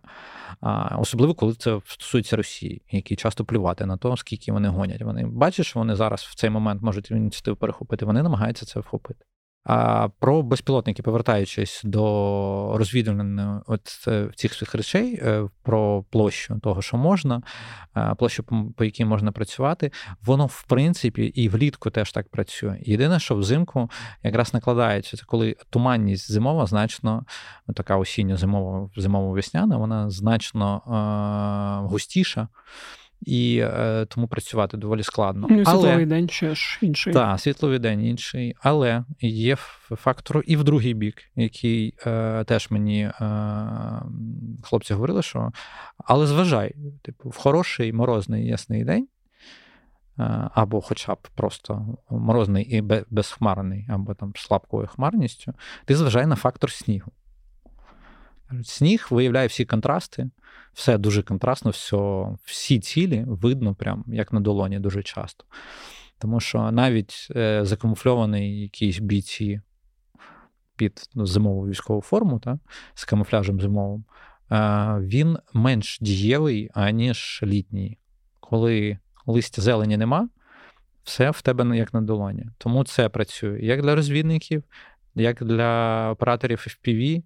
А, Особливо, коли це стосується Росії, які часто плювати на то, скільки вони гонять. Вони бачать, що вони зараз в цей момент можуть ініціативу перехопити. Вони намагаються це вхопити. А про безпілотники, повертаючись до розвідування от е, цих всіх речей, е, про площу того, що можна, е, площу, по якій можна працювати, воно в принципі і влітку теж так працює. Єдине, що взимку якраз накладається, це коли туманність зимова значно така осіння зимова зимово-весняна, вона значно е- густіша і е, тому працювати доволі складно. Ну, світловий Але, день ще ж інший. Так, світловий день інший. Але є фактор і в другий бік, який е, теж мені е, хлопці говорили, що але зважай, типу, в хороший морозний ясний день. Е, або хоча б просто морозний і безхмарний, або там слабкою хмарністю, ти зважай на фактор снігу. Сніг виявляє всі контрасти, все дуже контрастно, все, всі цілі видно, прям як на долоні дуже часто. Тому що навіть е, закамуфльований якісь бійці під ну, зимову військову форму, та, з камуфляжем зимовим, е, він менш дієвий, аніж літній. Коли листя зелені нема, все в тебе як на долоні. Тому це працює як для розвідників, як для операторів FPV,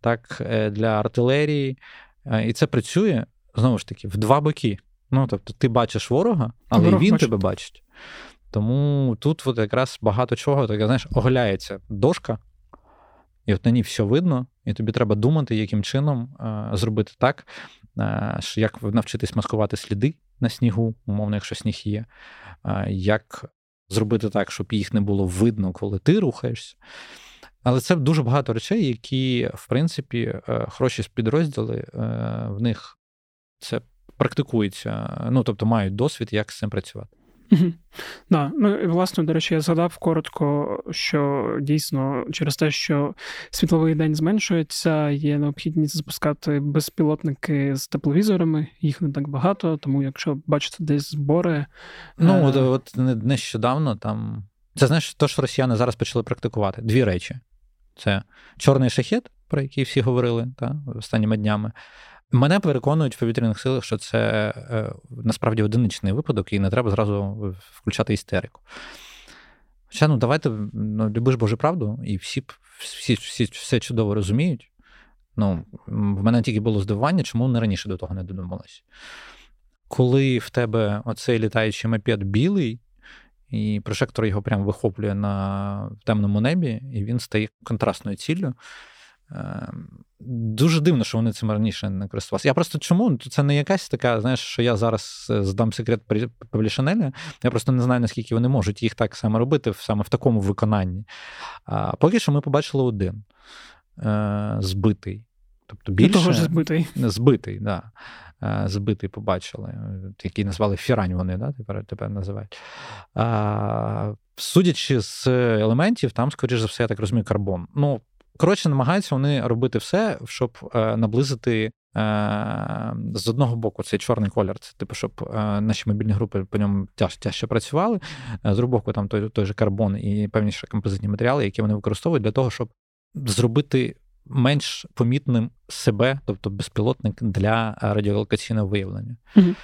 так е, для артилерії. Е, і це працює знову ж таки в два боки. Ну, тобто, ти бачиш ворога, але Ворог він бачить. тебе бачить. Тому тут от якраз багато чого, так, знаєш, оголяється дошка, і от на ній все видно, і тобі треба думати, яким чином е, зробити так, е, як навчитись маскувати сліди на снігу, умовно, якщо сніг є, е, як зробити так, щоб їх не було видно, коли ти рухаєшся. Але це дуже багато речей, які, в принципі, е, хороші підрозділи, е, в них це практикується, ну тобто мають досвід, як з цим працювати. Угу. Да. Ну і власне, до речі, я згадав коротко, що дійсно через те, що світловий день зменшується, є необхідність запускати безпілотники з тепловізорами. Їх не так багато, тому якщо бачите десь збори. Ну е... от, от нещодавно там. Це знаєш, то, що росіяни зараз почали практикувати дві речі. Це чорний шахет, про який всі говорили та, останніми днями. Мене переконують в повітряних силах, що це е, насправді одиничний випадок, і не треба зразу включати істерику. Хоча, ну, давайте ну, любиш Божу правду, і всі всі, всі все чудово розуміють. Ну, В мене тільки було здивування, чому вони раніше до того не додумалися. Коли в тебе оцей літаючий мопед білий, і прожектор його прям вихоплює на темному небі, і він стає контрастною ціллю. Ем, дуже дивно, що вони цим раніше не користувалися. Я просто чому? Це не якась така, знаєш, що я зараз е, здам секрет Павлішанеля. Я просто не знаю, наскільки вони можуть їх так саме робити, саме в такому виконанні. А поки що ми побачили один е, збитий. Тобто більше... Того ж збитий. Збитий, да. Е, збитий побачили, який назвали Фірань вони, да, тепер тепер називають. А, Судячи з елементів, там, скоріш за все, я так розумію, карбон. Ну, Коротше, намагаються вони робити все, щоб е, наблизити е, з одного боку цей чорний колір. Це типу, щоб наші мобільні групи по ньому тяж, тяжче працювали. З другого боку, там той той же карбон і певні композитні матеріали, які вони використовують для того, щоб зробити менш помітним себе, тобто безпілотник для радіолокаційного виявлення. Угу.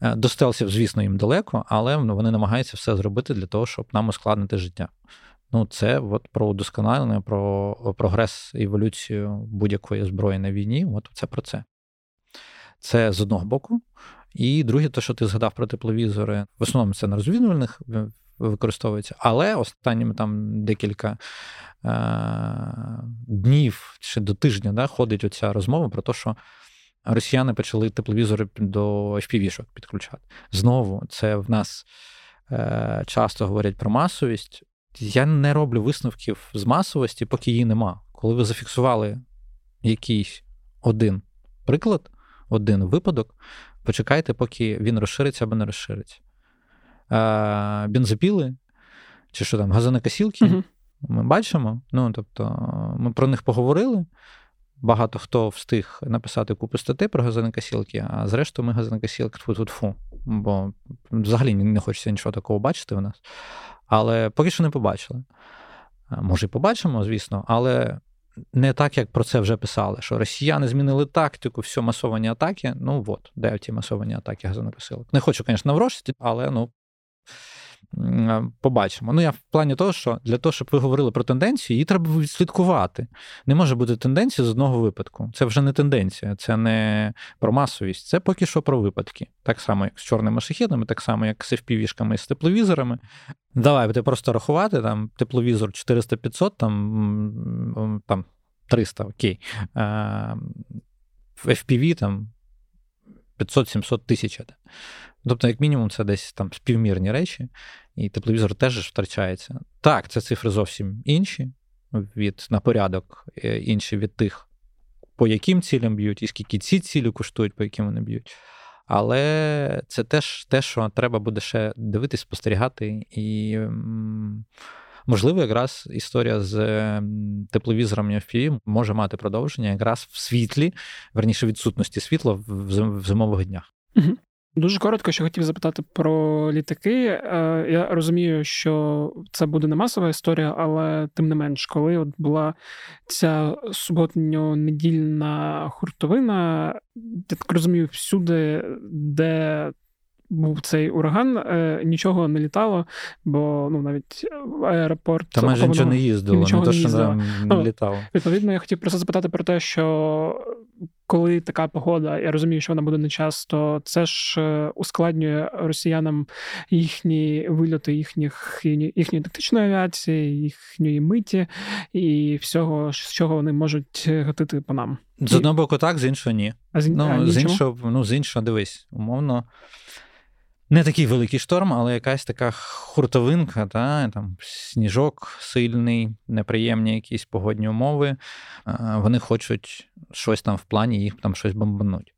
До стелсів, звісно, їм далеко, але вони намагаються все зробити для того, щоб нам ускладнити життя. Ну, це от про удосконалення, про прогрес, еволюцію будь-якої зброї на війні. От це про це. Це з одного боку. І друге, те, що ти згадав про тепловізори, в основному це на розвідувальних використовується, але останніми там декілька е- днів чи до тижня да, ходить оця розмова про те, що росіяни почали тепловізори до FPV-шок підключати. Знову, це в нас е- часто говорять про масовість. Я не роблю висновків з масовості, поки її нема. Коли ви зафіксували якийсь один приклад, один випадок, почекайте, поки він розшириться або не розшириться. А, Бензопіли, чи що там, газонокосілки, uh ми бачимо. Ну, тобто, ми про них поговорили. Багато хто встиг написати купу статей про газонокосілки, а зрештою ми газонокосілки тфу-тфу-тфу, бо взагалі не хочеться нічого такого бачити у нас. Але поки що не побачили. Може, і побачимо, звісно, але не так, як про це вже писали, що росіяни змінили тактику, все масовані атаки. Ну от, де ті масовані атаки газонокосилок. Не хочу, звісно, наврочити, але ну, побачимо. Ну, я в плані того, що для того, щоб ви говорили про тенденцію, її треба відслідкувати. Не може бути тенденція з одного випадку. Це вже не тенденція, це не про масовість, це поки що про випадки. Так само, як з чорними шахідами, так само, як з FPV-шками і з тепловізорами. Давай буде просто рахувати, там тепловізор 400-500, там там 300, окей. FPV там 500-700 тисяч. Тобто, як мінімум, це десь там співмірні речі, і тепловізор теж втрачається. Так, це цифри зовсім інші від на порядок, інші від тих, по яким цілям б'ють, і скільки ці цілі коштують, по яким вони б'ють. Але це теж те, що треба буде ще дивитись, спостерігати. І, можливо, якраз історія з тепловізором FPV може мати продовження якраз в світлі, верніше відсутності світла в зимових днях. Дуже коротко, що хотів запитати про літаки. Е, я розумію, що це буде не масова історія, але тим не менш, коли от була ця суботньо-недільна хуртовина, я так розумію, всюди, де був цей ураган, е, нічого не літало, бо ну навіть аеропорт Та майже нічого не їздило, нічого не то, що не, не ну, літало. Відповідно, я хотів просто запитати про те, що коли така погода, я розумію, що вона буде не часто, це ж е, ускладнює росіянам їхні вильоти, їхніх їхньої тактичної авіації, їхньої миті і всього, з чого вони можуть гатити по нам. З одного боку, так, з іншого ні. А з, ну, а, з іншого, ну, з іншого, дивись, умовно. Не такий великий шторм, але якась така хуртовинка, та, там сніжок сильний, неприємні якісь погодні умови. Вони хочуть щось там в плані, їх там щось бомбануть.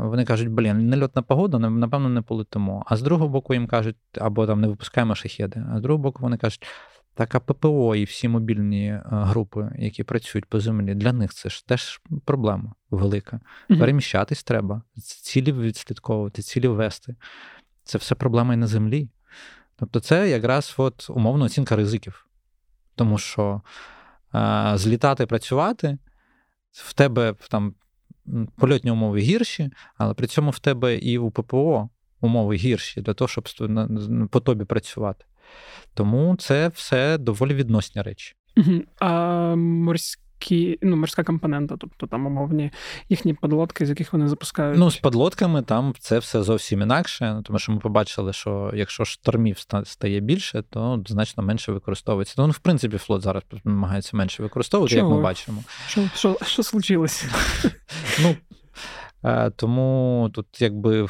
Вони кажуть, блін, нельотна погода, напевно, не полетимо. А з другого боку, їм кажуть, або там не випускаємо шахеди. А з другого боку, вони кажуть, так, а ППО і всі мобільні е, групи, які працюють по землі, для них це ж теж проблема велика. Mm-hmm. Переміщатись треба, цілі відслідковувати, цілі вести. Це все проблема і на землі. Тобто, це якраз от умовна оцінка ризиків. Тому що е, злітати, працювати, в тебе там польотні умови гірші, але при цьому в тебе і у ППО умови гірші для того, щоб по тобі працювати. Тому це все доволі відносні речі. А морські ну, морська компонента, тобто там умовні їхні подлодки, з яких вони запускають. Ну, з подлодками там це все зовсім інакше, тому що ми побачили, що якщо штормів стає більше, то значно менше використовується. Ну, в принципі, флот зараз намагається менше використовувати, Чого? як ми бачимо. Що що, що случилось? Ну, тому тут якби.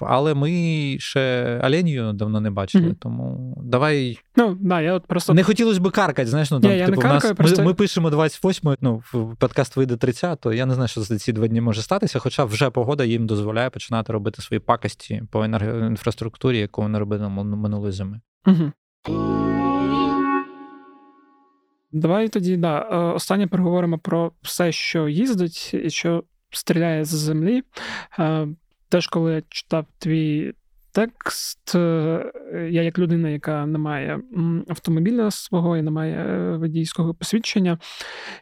Але ми ще Оленію давно не бачили, mm-hmm. тому давай. Ну, да, я от просто... Не хотілося б каркати, знаєш, ну там, я, типу, я каркаю, нас... просто... ми, ми пишемо 28 ну, подкаст вийде 30 то я не знаю, що за ці два дні може статися, хоча вже погода їм дозволяє починати робити свої пакості по енергоінфраструктурі, яку вони робили минулої зими. Угу. Давай тоді, да, е, останнє переговоримо про все, що їздить, і що стріляє з землі. Теж, коли я читав твій текст, е, я як людина, яка не має автомобіля свого і не має е, водійського посвідчення,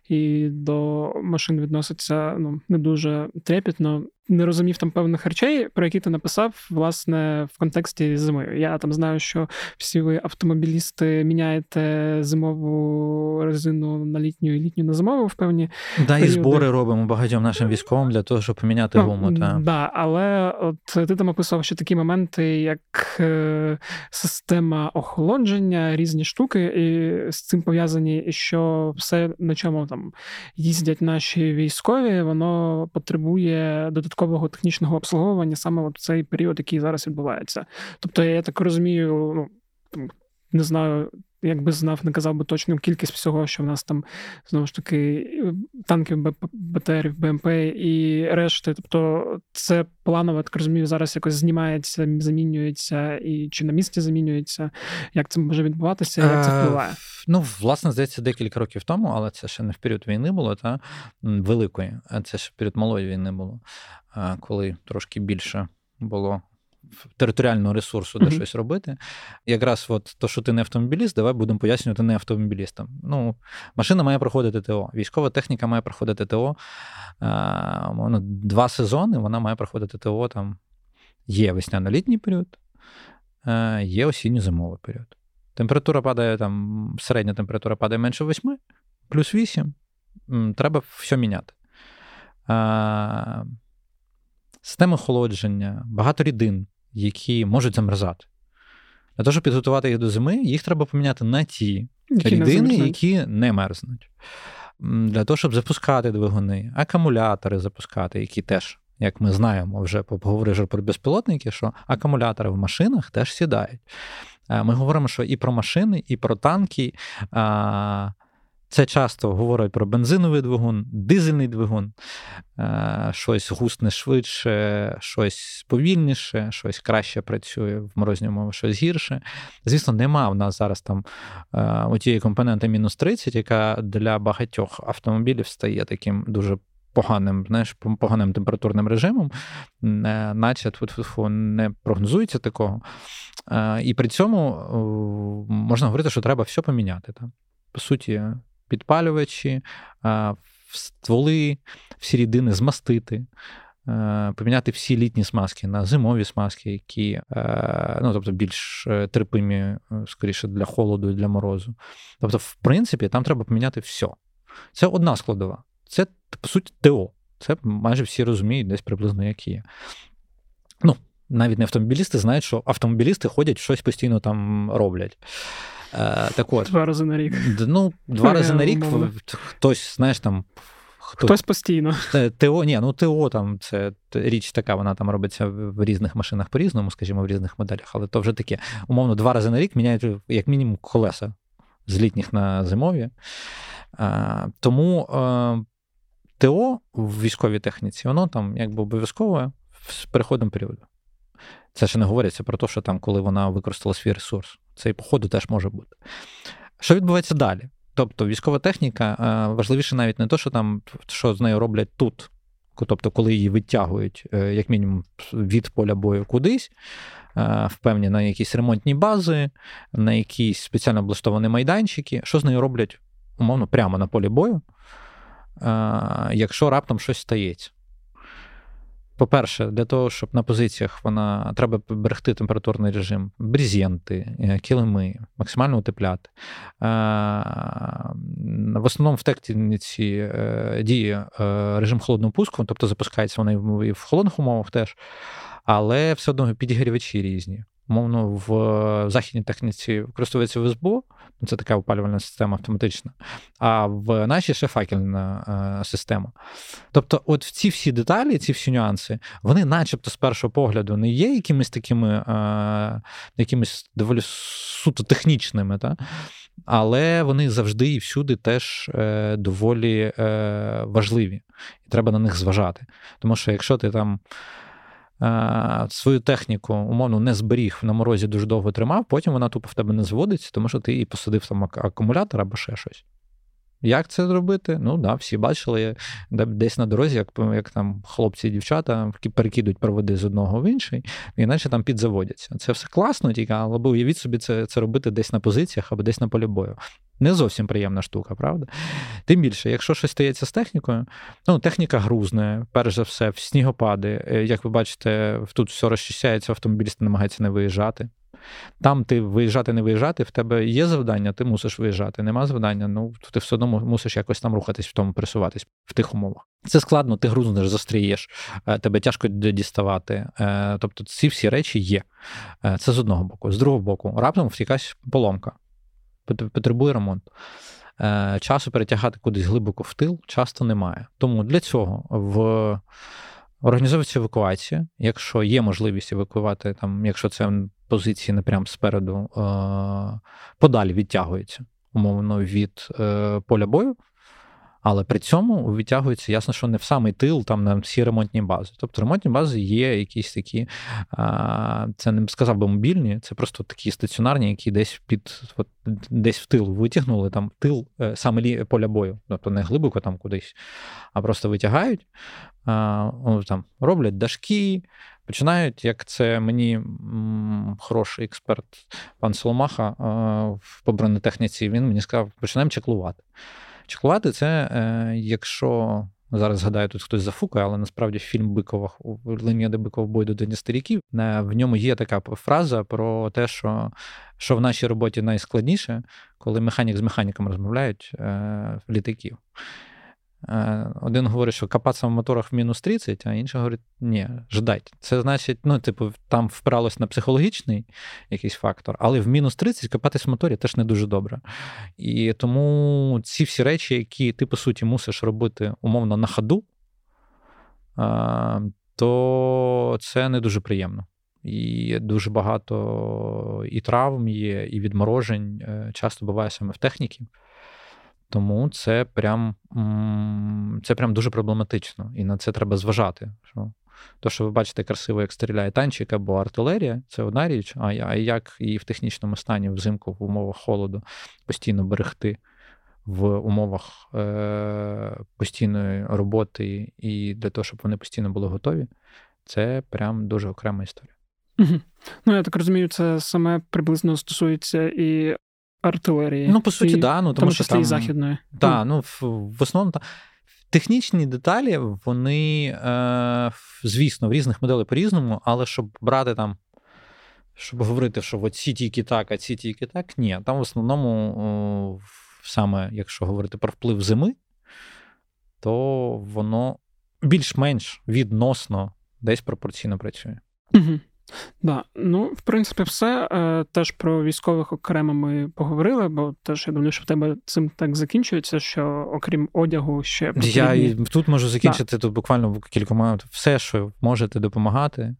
і до машин відноситься ну, не дуже трепетно не розумів там певних речей, про які ти написав, власне, в контексті зими. Я там знаю, що всі ви автомобілісти міняєте зимову резину на літню і літню на зимову в певні. Да, і збори робимо багатьом нашим військовим для того, щоб поміняти гуму. Так, та. да, але от ти там описував ще такі моменти, як е, система охолодження, різні штуки, і з цим пов'язані, що все, на чому там їздять наші військові, воно потребує додатково додаткового технічного обслуговування саме в цей період, який зараз відбувається. Тобто, я так розумію, ну не знаю, якби знав, не казав би точну кількість всього, що в нас там знову ж таки танків, БТРів, БМП і решти. Тобто, це планово, так розумію, зараз якось знімається, замінюється і чи на місці замінюється. Як це може відбуватися? Як це е, впливає? Ну, власне, здається, декілька років тому, але це ще не в період війни було, та великої, а це ще в період малої війни було, коли трошки більше було територіального ресурсу, де mm-hmm. щось робити. Якраз от то, що ти не автомобіліст, давай будемо пояснювати не автомобілістам. Ну, машина має проходити ТО, військова техніка має проходити ТО. А, два сезони вона має проходити ТО. Там є весняно-літній період, є осінньо-зимовий період. Температура падає, там, середня температура падає менше 8, плюс 8. Треба все міняти. А, Системи охолодження, багато рідин які можуть замерзати. Для того, щоб підготувати їх до зими, їх треба поміняти на ті які рідини, які не мерзнуть. Для того, щоб запускати двигуни, акумулятори запускати, які теж, як ми знаємо, вже поговорили про безпілотники, що акумулятори в машинах теж сідають. Ми говоримо, що і про машини, і про танки. Це часто говорять про бензиновий двигун, дизельний двигун, е, щось гусне швидше, щось повільніше, щось краще працює в морозні умови, щось гірше. Звісно, нема в нас зараз там у тієї компоненти мінус 30, яка для багатьох автомобілів стає таким дуже. Поганим, знаєш, поганим температурним режимом, е, наче не прогнозується такого. Е, і при цьому можна говорити, що треба все поміняти. По суті, підпалювачі, стволи, всі рідини змастити. Поміняти всі літні смазки на зимові смазки, які ну, тобто більш е, терпимі, е, скоріше, для холоду і для морозу. Тобто, в принципі, там треба поміняти все. Це одна складова. Це, по суті, ТО. Це майже всі розуміють, десь приблизно як є. Ну, навіть не автомобілісти знають, що автомобілісти ходять, щось постійно там роблять. Е, так от, Два рази на рік. Ну, два рази на рік хтось, знаєш, там. Хто... Хтось постійно. ТО, ні, ну ТО там це річ така, вона там робиться в різних машинах по-різному, скажімо, в різних моделях, але то вже таке. Умовно, два рази на рік міняють як мінімум колеса з літніх на зимові. А, Тому а, ТО в військовій техніці, воно там якби обов'язкове з переходом періоду. Це ще не говориться про те, що там, коли вона використала свій ресурс. Це і по теж може бути. Що відбувається далі? Тобто військова техніка е, важливіше навіть не те, що там що з нею роблять тут, тобто, коли її витягують, е, як мінімум, від поля бою кудись, е, впевнені на якісь ремонтні бази, на якісь спеціально облаштовані майданчики, що з нею роблять, умовно, прямо на полі бою, якщо раптом щось стається. По-перше, для того, щоб на позиціях вона треба берегти температурний режим, брезенти, е, килими, максимально утепляти. В основному в техніці діє режим холодного пуску, тобто запускається вона і в холодних умовах теж, але все одно підігрівачі різні. Мовно, в західній техніці використовується ВСБО, ну, це така опалювальна система автоматична, а в нашій ще факельна е, система. Тобто, от ці всі деталі, ці всі нюанси, вони, начебто, з першого погляду, не є якимись такими, е, якимись доволі суто технічними, та? але вони завжди і всюди теж е, доволі е, важливі, і треба на них зважати. Тому що якщо ти там. Е, свою техніку умовно не зберіг на морозі дуже довго тримав, потім вона тупо в тебе не зводиться, тому що ти її посадив там акумулятор або ще щось. Як це зробити? Ну да, всі бачили десь на дорозі, як як там хлопці і дівчата перекидують проводи з одного в інший, іначе там підзаводяться. Це все класно, тільки але уявіть собі це це робити десь на позиціях або десь на полі бою. Не зовсім приємна штука, правда? Тим більше, якщо щось стається з технікою, ну, техніка грузне, перш за все, в снігопади. Е, як ви бачите, тут все розчищається, автомобілісти намагаються не виїжджати. Там ти виїжджати, не виїжджати, в тебе є завдання, ти мусиш виїжджати. Нема завдання, ну ти все одно мусиш якось там рухатись в тому, пересуватись в тих умовах. Це складно, ти грузнеш, застрієш, е, тебе тяжко діставати. Е, тобто ці всі речі є. Це з одного боку. З другого боку, раптом якась поломка потребує ремонту. Е, часу перетягати кудись глибоко в тил часто немає. Тому для цього в організовується евакуація, якщо є можливість евакуювати, там, якщо це позиції не прямо спереду, е, подалі відтягується, умовно, від е, поля бою. Але при цьому відтягується, ясно, що не в самий тил, там на всі ремонтні бази. Тобто ремонтні бази є якісь такі, це не сказав би мобільні, це просто такі стаціонарні, які десь під от, десь в тил витягнули, там тил е, саме лі, поля бою, тобто не глибоко там кудись, а просто витягають, там роблять дашки. Починають, як це мені хороший експерт пан Соломаха по бронетехніці, він мені сказав, починаємо чеклувати. Чеклувати це, е, якщо зараз згадаю, тут хтось зафукає, але насправді фільм Бикова Линія де Биков бой до Дені старіків. В ньому є така фраза про те, що що в нашій роботі найскладніше, коли механік з механіком розмовляють е, літаків. Е, один говорить, що копатися в моторах в мінус 30, а інший говорить, ні, ждать. Це значить, ну, типу, там впиралось на психологічний якийсь фактор, але в мінус 30 копатись в моторі теж не дуже добре. І тому ці всі речі, які ти, по суті, мусиш робити умовно на ходу, е, то це не дуже приємно. І дуже багато і травм є, і відморожень е, часто буває саме в техніці. Тому це прям це прям дуже проблематично, і на це треба зважати. Що То, що ви бачите красиво, як стріляє танчик або артилерія, це одна річ, а як і в технічному стані взимку в умовах холоду постійно берегти в умовах е- постійної роботи і для того, щоб вони постійно були готові, це прям дуже окрема історія. Ну, я так розумію, це саме приблизно стосується і артилерії. Ну, по суті, і, да, ну, тому що там, і західної. Так, ну, в, в основному та, технічні деталі, вони, е, звісно, в різних моделях по-різному, але щоб брати там. Щоб говорити, що от ці тільки так, а ці тільки так, ні. Там в основному, о, саме якщо говорити про вплив зими, то воно більш-менш відносно десь пропорційно працює. Угу. Да, ну в принципі, все е, теж про військових окремо ми поговорили, бо теж я думаю, що в тебе цим так закінчується, що окрім одягу ще потрібні... я тут можу закінчити да. тут буквально кількома все, що можете допомагати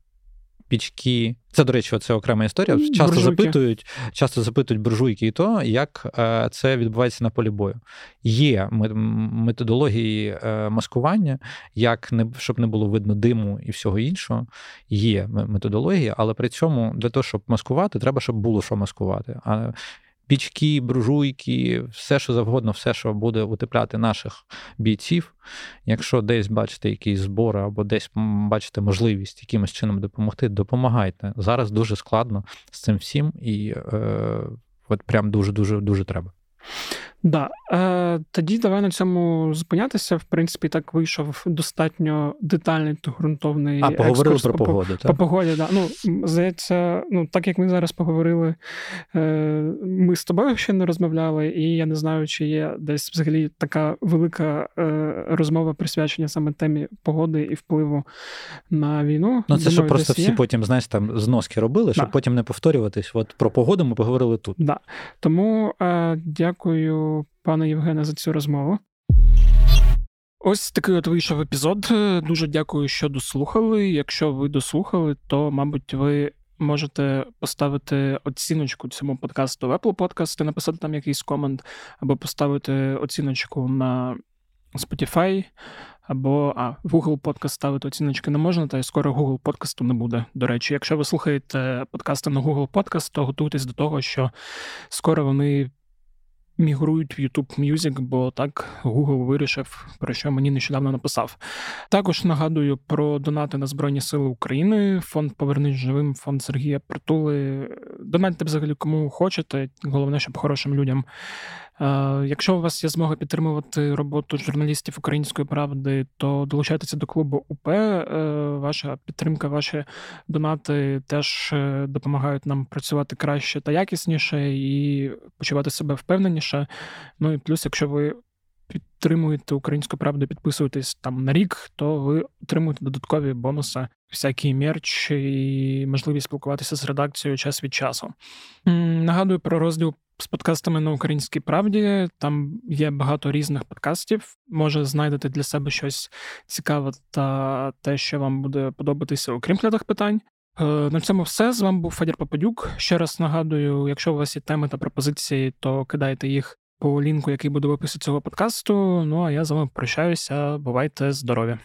пічки. Це, до речі, це окрема історія. Часто буржуйки. запитують, часто запитують буржуйки і то, як е, це відбувається на полі бою. Є методології е, маскування, як не щоб не було видно диму і всього іншого. Є методології, але при цьому для того, щоб маскувати, треба, щоб було що маскувати. А пічки, бружуйки, все, що завгодно, все, що буде утепляти наших бійців. Якщо десь бачите якісь збори або десь бачите можливість якимось чином допомогти, допомагайте. Зараз дуже складно з цим всім, і е, от прям дуже дуже дуже треба. Да. Е, Тоді давай на цьому зупинятися. В принципі, так вийшов достатньо детальний та ґрунтовний. А, поговорили про по, погоду. так? По погоді, да. Ну, здається, ну, так як ми зараз поговорили, е, ми з тобою ще не розмовляли, і я не знаю, чи є десь взагалі така велика е, розмова присвячення саме темі погоди і впливу на війну. Ну, це щоб просто всі є. потім, знаєш, там зноски робили, щоб да. потім не повторюватись. От про погоду ми поговорили тут. Да. Тому е, дякую пане Євгене, за цю розмову. Ось такий от вийшов епізод. Дуже дякую, що дослухали. Якщо ви дослухали, то, мабуть, ви можете поставити оціночку цьому подкасту в Apple Podcast, написати там якийсь комент, або поставити оціночку на Spotify, або а, в Google Podcast ставити оціночки не можна, та й скоро Google подкасту не буде. До речі, якщо ви слухаєте подкасти на Google Podcast, то готуйтесь до того, що скоро вони мігрують в YouTube Music, бо так Google вирішив, про що мені нещодавно написав. Також нагадую про донати на Збройні Сили України, фонд Повернись живим, фонд Сергія Притули. Донатьте взагалі кому хочете. Головне, щоб хорошим людям. Якщо у вас є змога підтримувати роботу журналістів української правди, то долучайтеся до клубу УП. Е, ваша підтримка, ваші донати теж е, допомагають нам працювати краще та якісніше і почувати себе впевненіше. Ну і плюс, якщо ви підтримуєте українську правду, підписуєтесь там на рік, то ви отримуєте додаткові бонуси, всякий мерч і можливість спілкуватися з редакцією час від часу. Нагадую про розділ з подкастами на українській правді. Там є багато різних подкастів. Може, знайдете для себе щось цікаве та те, що вам буде подобатися, окрім клятих питань. Е, на цьому все. З вами був Федір Попадюк. Ще раз нагадую, якщо у вас є теми та пропозиції, то кидайте їх по лінку, який буде в описі цього подкасту. Ну а я з вами прощаюся. Бувайте здорові!